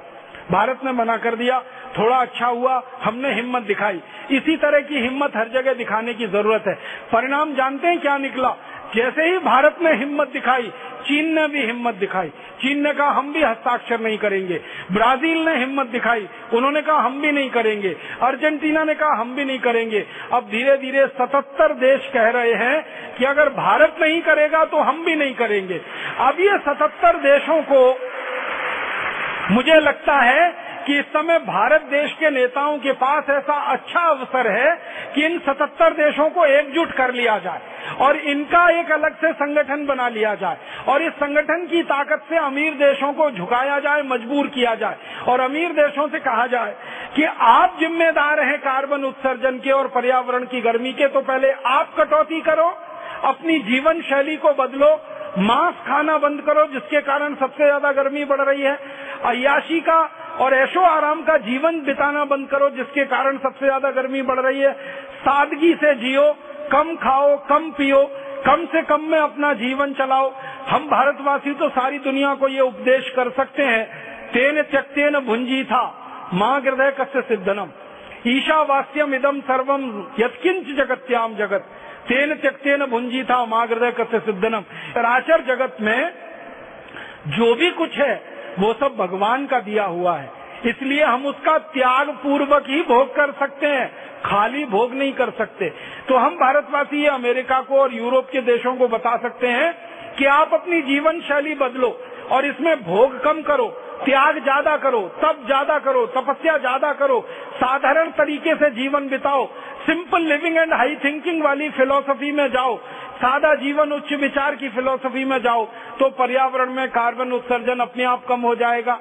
भारत ने मना कर दिया, थोड़ा अच्छा हुआ, हमने हिम्मत दिखाई। इसी तरह की हिम्मत हर जगह दिखाने की ज़रूरत है। परिणाम जानते हैं क्या निकला? जैसे ही भारत ने हिम्मत दिखाई, चीन ने भी हिम्मत दिखाई। चीन ने कहा, हम भी हस्ताक्षर नहीं करेंगे। ब्राज़ील ने हिम्मत दिखाई। उन्होंने कहा, हम भी नहीं करेंगे। अर्जेंटीना ने कहा, हम भी नहीं करेंगे। अब धीरे धीरे सतहत्तर देश कह रहे हैं कि अगर भारत नहीं करेगा तो हम भी नहीं करेंगे। अब ये सतहत्तर देशों को मुझे लगता है कि इस समय भारत देश के नेताओं के पास ऐसा अच्छा अवसर है कि इन 77 देशों को एकजुट कर लिया जाए और इनका एक अलग से संगठन बना लिया जाए और इस संगठन की ताकत से अमीर देशों को झुकाया जाए, मजबूर किया जाए और अमीर देशों से कहा जाए कि आप जिम्मेदार हैं कार्बन उत्सर्जन के और पर्यावरण की गर्मी के तो पहले आप कटौती करो अपनी जीवन शैली को बदलो, मांस खाना बंद करो, जिसके कारण सबसे ज़्यादा गर्मी बढ़ रही है। अयाशी का और ऐशो आराम का जीवन बिताना बंद करो, जिसके कारण सबसे ज़्यादा गर्मी बढ़ रही है। सादगी से जियो, कम खाओ, कम पियो, कम से कम में अपना जीवन चलाओ। हम भारतवासी तो सारी दुनिया को ये उपदेश कर सकते हैं, तेन त्यक्तेन भुंजी था, माँ हृदय कस्य सिद्धनम। ईशावास्यम इदम सर्वम यत्किंच जगत्याम जगत। तेन त्यक्तेन भुंजी था माँ हृदय कस्य सिद्धनम। राचर जगत में जो भी कुछ है, वो सब भगवान का दिया हुआ है। इसलिए हम उसका त्याग पूर्वक ही भोग कर सकते हैं, खाली भोग नहीं कर सकते। तो हम भारतवासी अमेरिका को और यूरोप के देशों को बता सकते हैं कि आप अपनी जीवन शैली बदलो और इसमें भोग कम करो, त्याग ज़्यादा करो, तप ज़्यादा करो, तपस्या ज़्यादा करो, साधारण तरीके से जीवन बिताओ simple living and high thinking वाली फिलोसफी में जाओ, सादा जीवन उच्च विचार की फिलोसफी में जाओ तो पर्यावरण में कार्बन उत्सर्जन अपने आप कम हो जाएगा,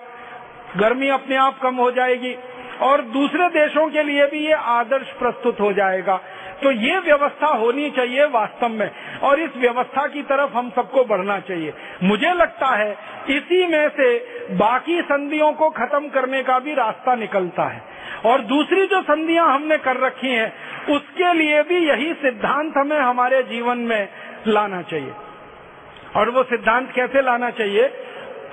गर्मी अपने आप कम हो जाएगी और दूसरे देशों के लिए भी ये आदर्श प्रस्तुत हो जाएगा। तो ये व्यवस्था होनी चाहिए वास्तव में। और इस व्यवस्था की तरफ़ हम सबको बढ़ना चाहिए। मुझे लगता है इसी में से बाकी संधियों को खत्म करने का भी रास्ता निकलता है। और दूसरी जो संधियाँ हमने कर रखी हैं, उसके लिए भी यही सिद्धांत हमें हमारे जीवन में लाना चाहिए। और वो सिद्धांत कैसे लाना चाहिए?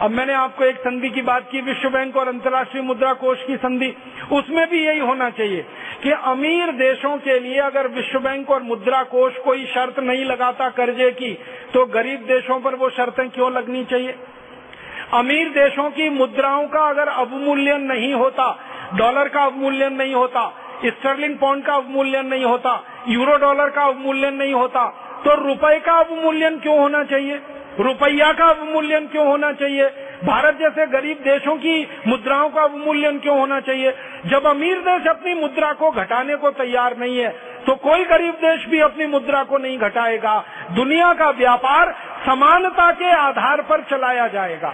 अब मैंने आपको एक संधि की बात की, विश्व बैंक और अंतर्राष्ट्रीय मुद्रा कोष की संधि। उसमें भी यही होना चाहिए कि अमीर देशों के लिए अगर विश्व बैंक और मुद्रा कोष कोई शर्त नहीं लगाता कर्जे की तो गरीब देशों पर वो शर्तें क्यों लगनी चाहिए? अमीर देशों की मुद्राओं का अगर अवमूल्यन नहीं होता, डॉलर का अवमूल्यन नहीं होता, स्टर्लिंग पाउंड का अवमूल्यन नहीं होता, यूरो डॉलर का अवमूल्यन नहीं होता तो रुपए का अवमूल्यन क्यों होना चाहिए? रुपया का अवमूल्यन क्यों होना चाहिए? भारत जैसे गरीब देशों की मुद्राओं का अवमूल्यन क्यों होना चाहिए? जब अमीर देश अपनी मुद्रा को घटाने को तैयार नहीं है तो कोई गरीब देश भी अपनी मुद्रा को नहीं घटाएगा। दुनिया का व्यापार समानता के आधार पर चलाया जाएगा।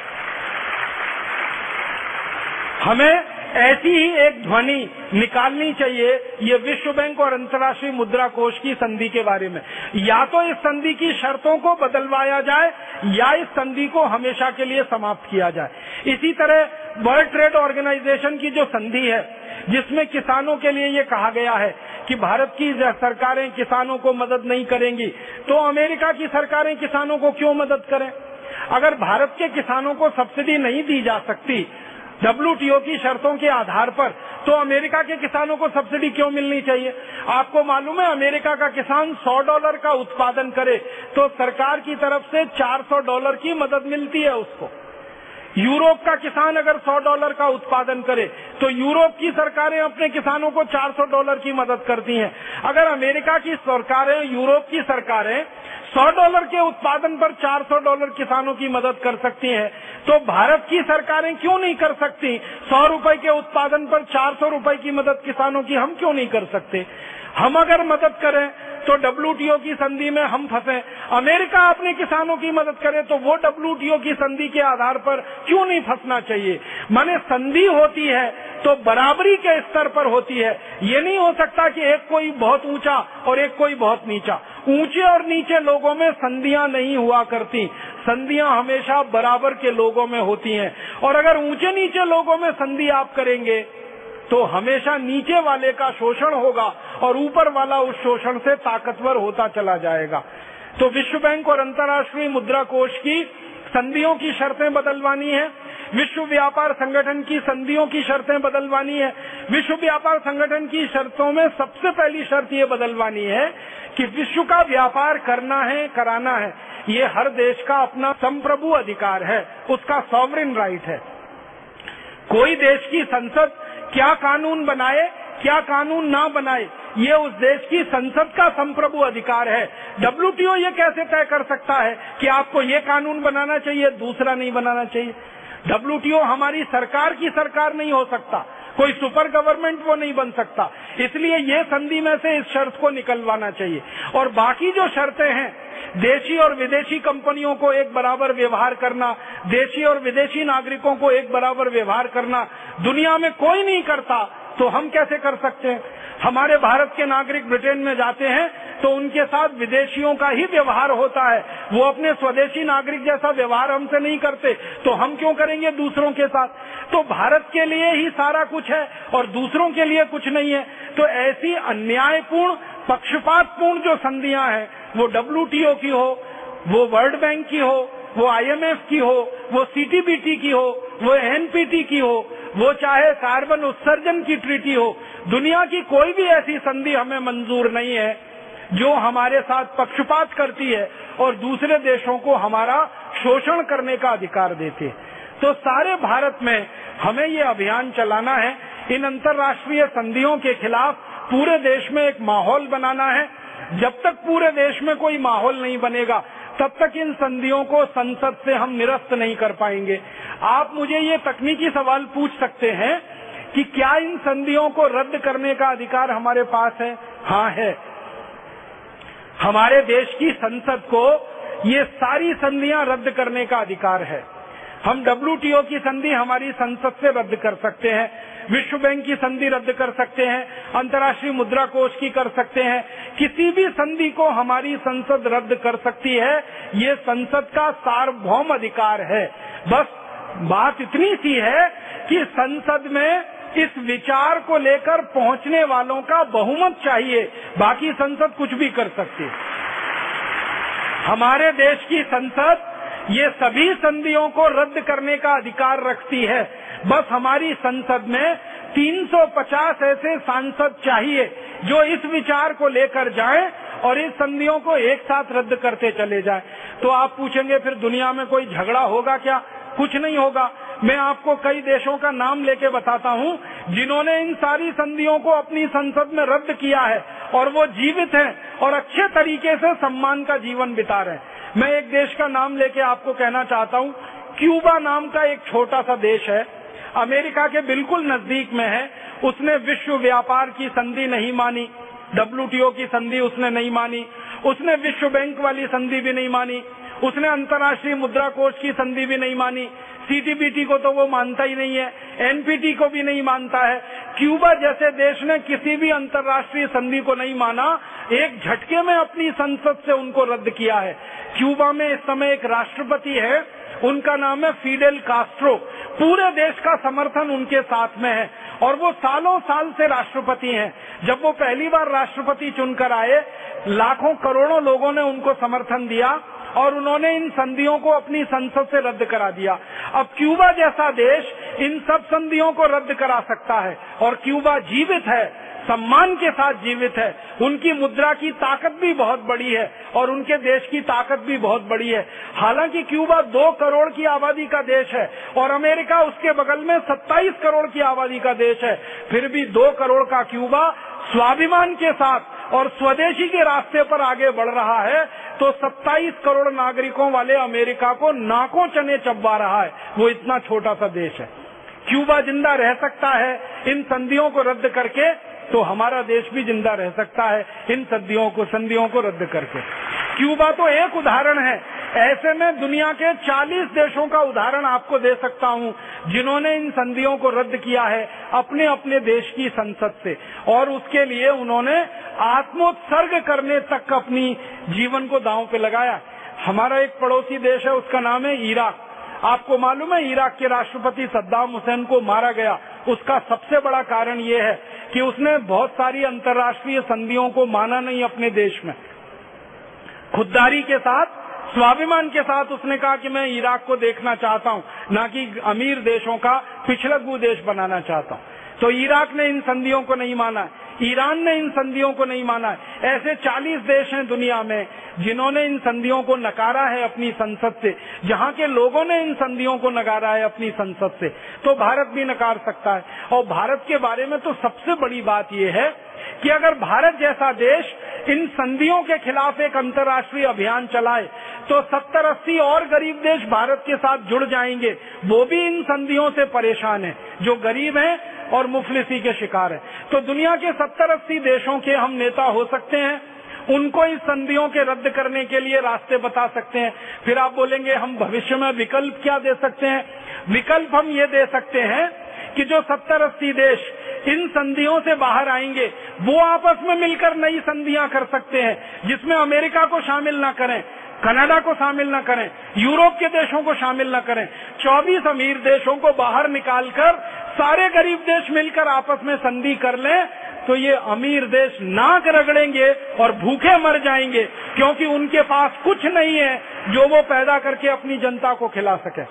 हमें ऐसी ही एक ध्वनि निकालनी चाहिए ये विश्व बैंक और अंतर्राष्ट्रीय मुद्रा कोष की संधि के बारे में। या तो इस संधि की शर्तों को बदलवाया जाए, या इस संधि को हमेशा के लिए समाप्त किया जाए। इसी तरह वर्ल्ड ट्रेड ऑर्गेनाइजेशन की जो संधि है, जिसमें किसानों के लिए ये कहा गया है कि भारत की सरकारें किसानों को मदद नहीं करेंगी तो अमेरिका की सरकारें किसानों को क्यों मदद करें? अगर भारत के किसानों को सब्सिडी नहीं दी जा सकती डब्ल्यूटीओ की शर्तों के आधार पर तो अमेरिका के किसानों को सब्सिडी क्यों मिलनी चाहिए? आपको मालूम है, अमेरिका का किसान 100 डॉलर का उत्पादन करे तो सरकार की तरफ़ से 400 डॉलर की मदद मिलती है उसको। यूरोप का किसान अगर 100 डॉलर का उत्पादन करे तो यूरोप की सरकारें अपने किसानों को 400 डॉलर की मदद करती हैं। अगर अमेरिका की सरकारें, यूरोप की सरकारें 100 डॉलर के उत्पादन पर 400 डॉलर किसानों की मदद कर सकती है। तो भारत की सरकारें क्यों नहीं कर सकती? सौ रुपए के उत्पादन पर 400 रुपए की मदद किसानों की हम क्यों नहीं कर सकते? हम अगर मदद करें तो डब्ल्यूटीओ की संधि में हम फंसे। अमेरिका अपने किसानों की मदद करे तो वो डब्ल्यूटीओ की संधि के आधार पर क्यों नहीं फंसना चाहिए? माने संधि होती है तो बराबरी के स्तर पर होती है। ये नहीं हो सकता कि एक कोई बहुत ऊँचा और एक कोई बहुत नीचा। ऊँचे और नीचे लोगों में संधियाँ नहीं हुआ करती। संधियाँ हमेशा बराबर के लोगों में होती हैं। और अगर ऊँचे नीचे लोगों में संधि आप करेंगे तो हमेशा नीचे वाले का शोषण होगा और ऊपर वाला उस शोषण से ताकतवर होता चला जाएगा। तो विश्व बैंक और अंतर्राष्ट्रीय मुद्रा कोष की संधियों की शर्तें बदलवानी है। विश्व व्यापार संगठन की संधियों की शर्तें बदलवानी है। विश्व व्यापार संगठन की शर्तों में सबसे पहली शर्त ये बदलवानी है कि विश्व का व्यापार करना है, कराना है। ये हर देश का अपना संप्रभु अधिकार है, उसका सॉवरिन राइट है। कोई देश की संसद क्या कानून बनाए, क्या कानून ना बनाए, ये उस देश की संसद का संप्रभु अधिकार है। डब्ल्यूटीओ ये कैसे तय कर सकता है कि आपको ये कानून बनाना चाहिए, दूसरा नहीं बनाना चाहिए? डब्ल्यूटीओ हमारी सरकार की सरकार नहीं हो सकता। कोई सुपर गवर्नमेंट वो नहीं बन सकता। इसलिए ये संधि में से इस शर्त को निकलवाना चाहिए। और बाकी जो शर्तें हैं देशी और विदेशी कंपनियों को एक बराबर व्यवहार करना, देशी और विदेशी नागरिकों को एक बराबर व्यवहार करना दुनिया में कोई नहीं करता। तो हम कैसे कर सकते हैं? हमारे भारत के नागरिक ब्रिटेन में जाते हैं तो उनके साथ विदेशियों का ही व्यवहार होता है। वो अपने स्वदेशी नागरिक जैसा व्यवहार हमसे नहीं करते तो हम क्यों करेंगे दूसरों के साथ? तो भारत के लिए ही सारा कुछ है और दूसरों के लिए कुछ नहीं है। तो ऐसी अन्यायपूर्ण, पक्षपातपूर्ण जो संधियाँ हैं, वो डब्ल्यू की हो, वो वर्ल्ड बैंक की हो, वो आईएमएफ की हो, वो सीटीबीटी की हो, वो एनपीटी की हो वो चाहे कार्बन उत्सर्जन की ट्रीटी हो, दुनिया की कोई भी ऐसी संधि हमें मंजूर नहीं है, जो हमारे साथ पक्षपात करती है और दूसरे देशों को हमारा शोषण करने का अधिकार देती है। तो सारे भारत में हमें ये अभियान चलाना है। इन अंतर्राष्ट्रीय संधियों के खिलाफ पूरे देश में एक माहौल बनाना है। जब तक पूरे देश में कोई माहौल नहीं बनेगा तब तक इन संधियों को संसद से हम निरस्त नहीं कर पाएँगे। आप मुझे ये तकनीकी सवाल पूछ सकते हैं कि क्या इन संधियों को रद्द करने का अधिकार हमारे पास है? हाँ है। हमारे देश की संसद को ये सारी संधियाँ रद्द करने का अधिकार है। हम डब्ल्यूटीओ की संधि हमारी संसद से रद्द कर सकते हैं, विश्व बैंक की संधि रद्द कर सकते हैं, अंतर्राष्ट्रीय मुद्रा कोष की कर सकते हैं। किसी भी संधि को हमारी संसद रद्द कर सकती है, ये संसद का सार्वभौम अधिकार है। बस बात इतनी सी है कि संसद में इस विचार को लेकर पहुँचने वालों का बहुमत चाहिए, बाकी संसद कुछ भी कर सकती। है हमारे देश की संसद ये सभी संधियों को रद्द करने का अधिकार रखती है। बस हमारी संसद में 350 ऐसे सांसद चाहिए जो इस विचार को लेकर जाएँ और इस संधियों को एक साथ रद्द करते चले जाए। तो आप पूछेंगे, फिर दुनिया में कोई झगड़ा होगा क्या? कुछ नहीं होगा। मैं आपको कई देशों का नाम लेके बताता हूँ, जिन्होंने इन सारी संधियों को अपनी संसद में रद्द किया है और वो जीवित हैं और अच्छे तरीके से सम्मान का जीवन बिता रहे हैं। मैं एक देश का नाम लेके आपको कहना चाहता हूँ, क्यूबा नाम का एक छोटा सा देश है, अमेरिका के बिल्कुल नज़दीक में है, उसने विश्व व्यापार की संधि नहीं मानी डब्ल्यूटीओ की संधि उसने नहीं मानी, उसने विश्व बैंक वाली संधि भी नहीं मानी, उसने अंतर्राष्ट्रीय मुद्रा कोष की संधि भी नहीं मानी सीटीबीटी को तो वो मानता ही नहीं है एनपीटी को भी नहीं मानता है। क्यूबा जैसे देश ने किसी भी अंतर्राष्ट्रीय संधि को नहीं माना, एक झटके में अपनी संसद से उनको रद्द किया है। क्यूबा में इस समय एक राष्ट्रपति है, उनका नाम है फिडेल कास्ट्रो पूरे देश का समर्थन उनके साथ में है और वो सालों साल से राष्ट्रपति हैं। जब वो पहली बार राष्ट्रपति चुनकर आए, लाखों करोड़ों लोगों ने उनको समर्थन दिया और उन्होंने इन संधियों को अपनी संसद से रद्द करा दिया। अब क्यूबा जैसा देश इन सब संधियों को रद्द करा सकता है और क्यूबा जीवित है, सम्मान के साथ जीवित है। उनकी मुद्रा की ताकत भी बहुत बड़ी है और उनके देश की ताकत भी बहुत बड़ी है। हालाँकि क्यूबा दो करोड़ की आबादी का देश है और अमेरिका उसके बगल में 27 करोड़ की आबादी का देश है। फिर भी दो करोड़ का क्यूबा स्वाभिमान के साथ और स्वदेशी के रास्ते पर आगे बढ़ रहा है तो 27 करोड़ नागरिकों वाले अमेरिका को नाकों चने चबा रहा है। वो इतना छोटा सा देश है। क्यूबा ज़िंदा रह सकता है इन संधियों को रद्द करके तो हमारा देश भी ज़िंदा रह सकता है इन संधियों को संधियों को रद्द करके। क्यूबा तो एक उदाहरण है ऐसे में दुनिया के 40 देशों का उदाहरण आपको दे सकता हूँ, जिन्होंने इन संधियों को रद्द किया है अपने अपने देश की संसद से। और उसके लिए उन्होंने आत्मोत्सर्ग करने तक अपनी जीवन को दांव पे लगाया। हमारा एक पड़ोसी देश है, उसका नाम है इराक। आपको मालूम है, इराक के राष्ट्रपति सद्दाम हुसैन को मारा गया। उसका सबसे बड़ा कारण ये है कि उसने बहुत सारी अंतर्राष्ट्रीय संधियों को माना नहीं अपने देश में। खुददारी के साथ स्वाभिमान के साथ उसने कहा कि मैं इराक को देखना चाहता हूँ, न कि अमीर देशों का पिछड़कू देश बनाना चाहता हूँ। तो इराक ने इन संधियों को नहीं माना, ईरान ने इन संधियों को नहीं माना। ऐसे 40 देश हैं दुनिया में जिन्होंने इन संधियों को नकारा है अपनी संसद से, जहाँ के लोगों ने इन संधियों को नकारा है अपनी संसद से। तो भारत भी नकार सकता है। और भारत के बारे में तो सबसे बड़ी बात यह है कि अगर भारत जैसा देश इन संधियों के खिलाफ एक अंतर्राष्ट्रीय अभियान चलाए तो सत्तर अस्सी और गरीब देश भारत के साथ जुड़ जाएँगे। वो भी इन संधियों से परेशान है, जो गरीब हैं और मुफलिसी के शिकार है। तो दुनिया के सत्तर अस्सी देशों के हम नेता हो सकते हैं, उनको इस संधियों के रद्द करने के लिए रास्ते बता सकते हैं। फिर आप बोलेंगे, हम भविष्य में विकल्प क्या दे सकते हैं? विकल्प हम ये दे सकते हैं कि जो सत्तर अस्सी देश इन संधियों से बाहर आएँगे, वो आपस में मिलकर नई संधियाँ कर सकते हैं, जिसमें अमेरिका को शामिल ना करें, कनाडा को शामिल न करें, यूरोप के देशों को शामिल न करें 24 अमीर देशों को बाहर निकालकर सारे गरीब देश मिलकर आपस में संधि कर लें तो ये अमीर देश नाक रगड़ेंगे और भूखे मर जाएँगे, क्योंकि उनके पास कुछ नहीं है जो वो पैदा करके अपनी जनता को खिला सके।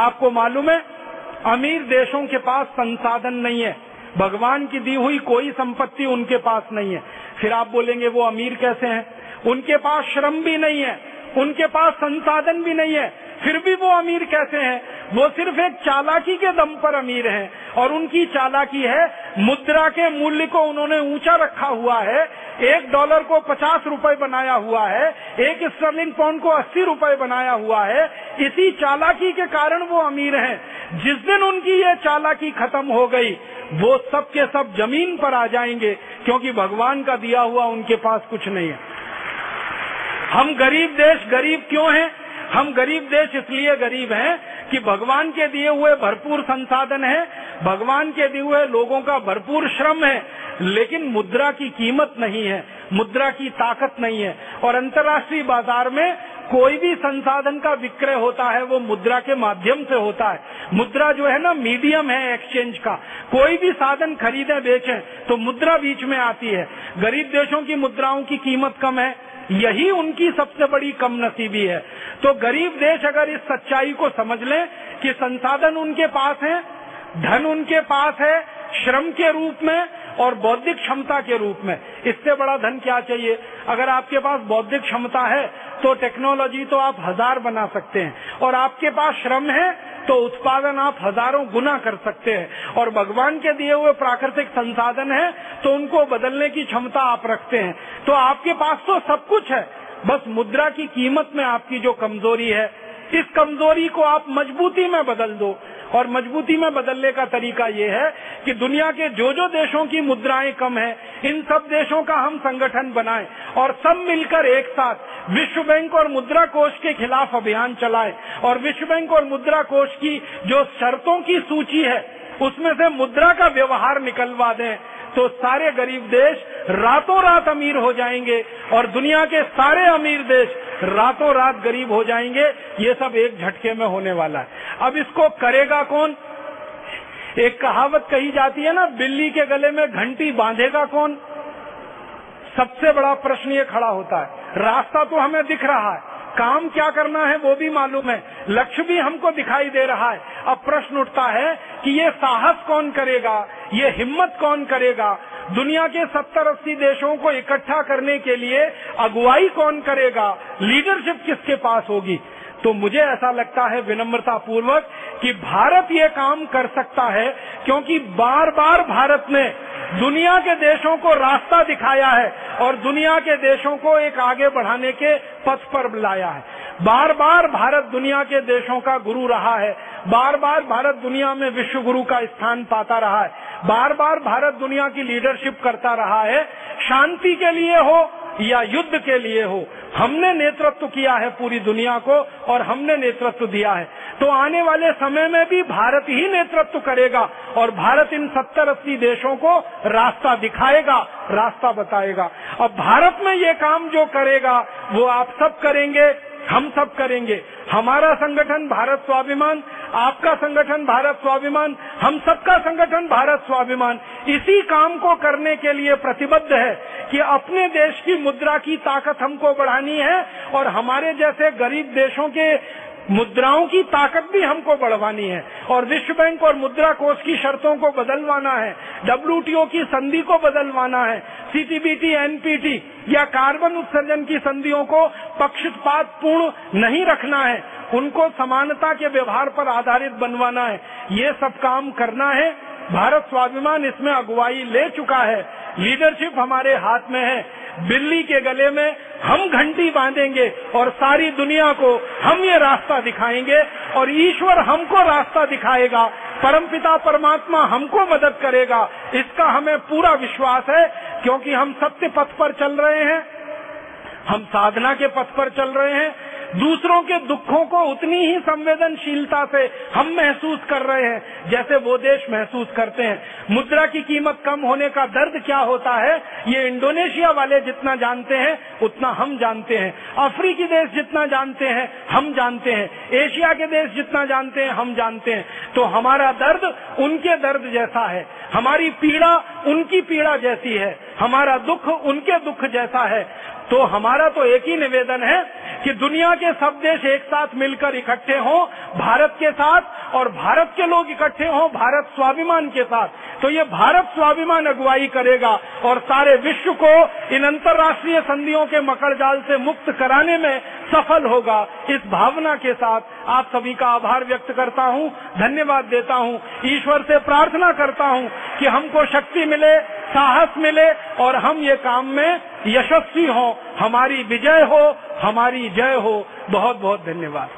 आपको मालूम है अमीर देशों के पास संसाधन नहीं है। भगवान की दी हुई कोई संपत्ति उनके पास नहीं है। फिर आप बोलेंगे, वो अमीर कैसे हैं? उनके पास श्रम भी नहीं है। उनके पास संसाधन भी नहीं है। फिर भी वो अमीर कैसे हैं? वो सिर्फ़ एक चालाकी के दम पर अमीर हैं और उनकी चालाकी है, मुद्रा के मूल्य को उन्होंने ऊँचा रखा हुआ है, एक डॉलर को पचास रुपए बनाया हुआ है, एक स्टर्लिंग पाउंड को अस्सी रुपए बनाया हुआ है। इसी चालाकी के कारण वो अमीर हैं। जिस दिन उनकी ये चालाकी खत्म हो गई, वो सब के सब ज़मीन पर आ जाएँगे, क्योंकि भगवान का दिया हुआ उनके पास कुछ नहीं है। हम गरीब देश गरीब क्यों हैं? हम गरीब देश इसलिए गरीब हैं कि भगवान के दिए हुए भरपूर संसाधन है, भगवान के दिए हुए लोगों का भरपूर श्रम है, लेकिन मुद्रा की कीमत नहीं है, मुद्रा की ताकत नहीं है। और अंतर्राष्ट्रीय बाज़ार में कोई भी संसाधन का विक्रय होता है, वो मुद्रा के माध्यम से होता है। मुद्रा जो है ना, मीडियम है एक्सचेंज का। कोई भी साधन खरीदे, बेचे तो मुद्रा बीच में आती है। गरीब देशों की मुद्राओं की कीमत कम है यही उनकी सबसे बड़ी कम नसीबी है। तो गरीब देश अगर इस सच्चाई को समझ लें कि संसाधन उनके पास है, धन उनके पास है, श्रम के रूप में और बौद्धिक क्षमता के रूप में। इससे बड़ा धन क्या चाहिए? अगर आपके पास बौद्धिक क्षमता है तो टेक्नोलॉजी तो आप हज़ार बना सकते हैं। और आपके पास श्रम है तो उत्पादन आप हज़ारों गुना कर सकते हैं। और भगवान के दिए हुए प्राकृतिक संसाधन है तो उनको बदलने की क्षमता आप रखते हैं। तो आपके पास तो सब कुछ है, बस मुद्रा की कीमत में आपकी जो कमज़ोरी है इस कमज़ोरी को आप मजबूती में बदल दो। और मजबूती में बदलने का तरीका ये है कि दुनिया के जो जो देशों की मुद्राएँ कम है, इन सब देशों का हम संगठन बनाएँ और सब मिलकर एक साथ विश्व बैंक और मुद्रा कोष के खिलाफ अभियान चलाएँ। और विश्व बैंक और मुद्रा कोष की जो शर्तों की सूची है, उसमें से मुद्रा का व्यवहार निकलवा दें। तो सारे गरीब देश रातों रात अमीर हो जाएँगे और दुनिया के सारे अमीर देश रातों रात गरीब हो जाएँगे। ये सब एक झटके में होने वाला है। अब इसको करेगा कौन? एक कहावत कही जाती है ना, बिल्ली के गले में घंटी बांधेगा कौन? सबसे बड़ा प्रश्न ये खड़ा होता है। रास्ता तो हमें दिख रहा है। काम क्या करना है वो भी मालूम है। लक्ष्य भी हमको दिखाई दे रहा है। अब प्रश्न उठता है कि ये साहस कौन करेगा? ये हिम्मत कौन करेगा? दुनिया के सत्तर अस्सी देशों को इकट्ठा करने के लिए अगुवाई कौन करेगा? लीडरशिप किसके पास होगी? तो मुझे ऐसा लगता है विनम्रता पूर्वक कि भारत ये काम कर सकता है, क्योंकि बार बार भारत ने दुनिया के देशों को रास्ता दिखाया है और दुनिया के देशों को एक आगे बढ़ाने के पथ पर लाया है। बार बार भारत दुनिया के देशों का गुरु रहा है। बार बार भारत दुनिया में विश्व गुरु का स्थान पाता रहा है। बार बार भारत दुनिया की लीडरशिप करता रहा है। शांति के लिए हो या युद्ध के लिए हो, हमने नेतृत्व किया है पूरी दुनिया को और हमने नेतृत्व दिया है। तो आने वाले समय में भी भारत ही नेतृत्व करेगा और भारत इन सत्तर अस्सी देशों को रास्ता दिखाएगा, रास्ता बताएगा। अब भारत में ये काम जो करेगा, वो आप सब करेंगे। हम सब करेंगे। हमारा संगठन भारत स्वाभिमान, आपका संगठन भारत स्वाभिमान, हम सबका संगठन भारत स्वाभिमान। इसी काम को करने के लिए प्रतिबद्ध है कि अपने देश की मुद्रा की ताकत हमको बढ़ानी है और हमारे जैसे गरीब देशों के मुद्राओं की ताकत भी हमको बढ़वानी है और विश्व बैंक और मुद्रा कोष की शर्तों को बदलवाना है डब्ल्यूटीओ की संधि को बदलवाना है सीटीबीटी एनपीटी या कार्बन उत्सर्जन की संधियों को पक्षपात पूर्ण नहीं रखना है, उनको समानता के व्यवहार पर आधारित बनवाना है। ये सब काम करना है। भारत स्वाभिमान इसमें अगुवाई ले चुका है। लीडरशिप हमारे हाथ में है। बिल्ली के गले में हम घंटी बांधेंगे और सारी दुनिया को हम ये रास्ता दिखाएँगे और ईश्वर हमको रास्ता दिखाएगा। परमपिता परमात्मा हमको मदद करेगा। इसका हमें पूरा विश्वास है क्योंकि हम सत्य पथ पर चल रहे हैं। हम साधना के पथ पर चल रहे हैं। दूसरों के दुखों को उतनी ही संवेदनशीलता से हम महसूस कर रहे हैं, जैसे वो देश महसूस करते हैं। मुद्रा की कीमत कम होने का दर्द क्या होता है, ये इंडोनेशिया वाले जितना जानते हैं, उतना हम जानते हैं। अफ्रीकी देश जितना जानते हैं, हम जानते हैं। एशिया के देश जितना जानते हैं, हम जानते हैं। तो हमारा दर्द उनके दर्द जैसा है। हमारी पीड़ा उनकी पीड़ा जैसी है। हमारा दुख उनके दुख जैसा है। तो हमारा तो एक ही निवेदन है कि दुनिया के सब देश एक साथ मिलकर इकट्ठे हों, भारत के साथ, और भारत के लोग इकट्ठे हों, भारत स्वाभिमान के साथ। तो ये भारत स्वाभिमान अगुवाई करेगा और सारे विश्व को इन अंतर्राष्ट्रीय संधियों के मकड़ जाल से मुक्त कराने में सफल होगा। इस भावना के साथ आप सभी का आभार व्यक्त करता हूँ, धन्यवाद देता हूँ, ईश्वर से प्रार्थना करता हूँ कि हमको शक्ति मिले, साहस मिले, और हम ये काम में यशस्वी हो हमारी विजय हो हमारी जय हो। बहुत बहुत धन्यवाद।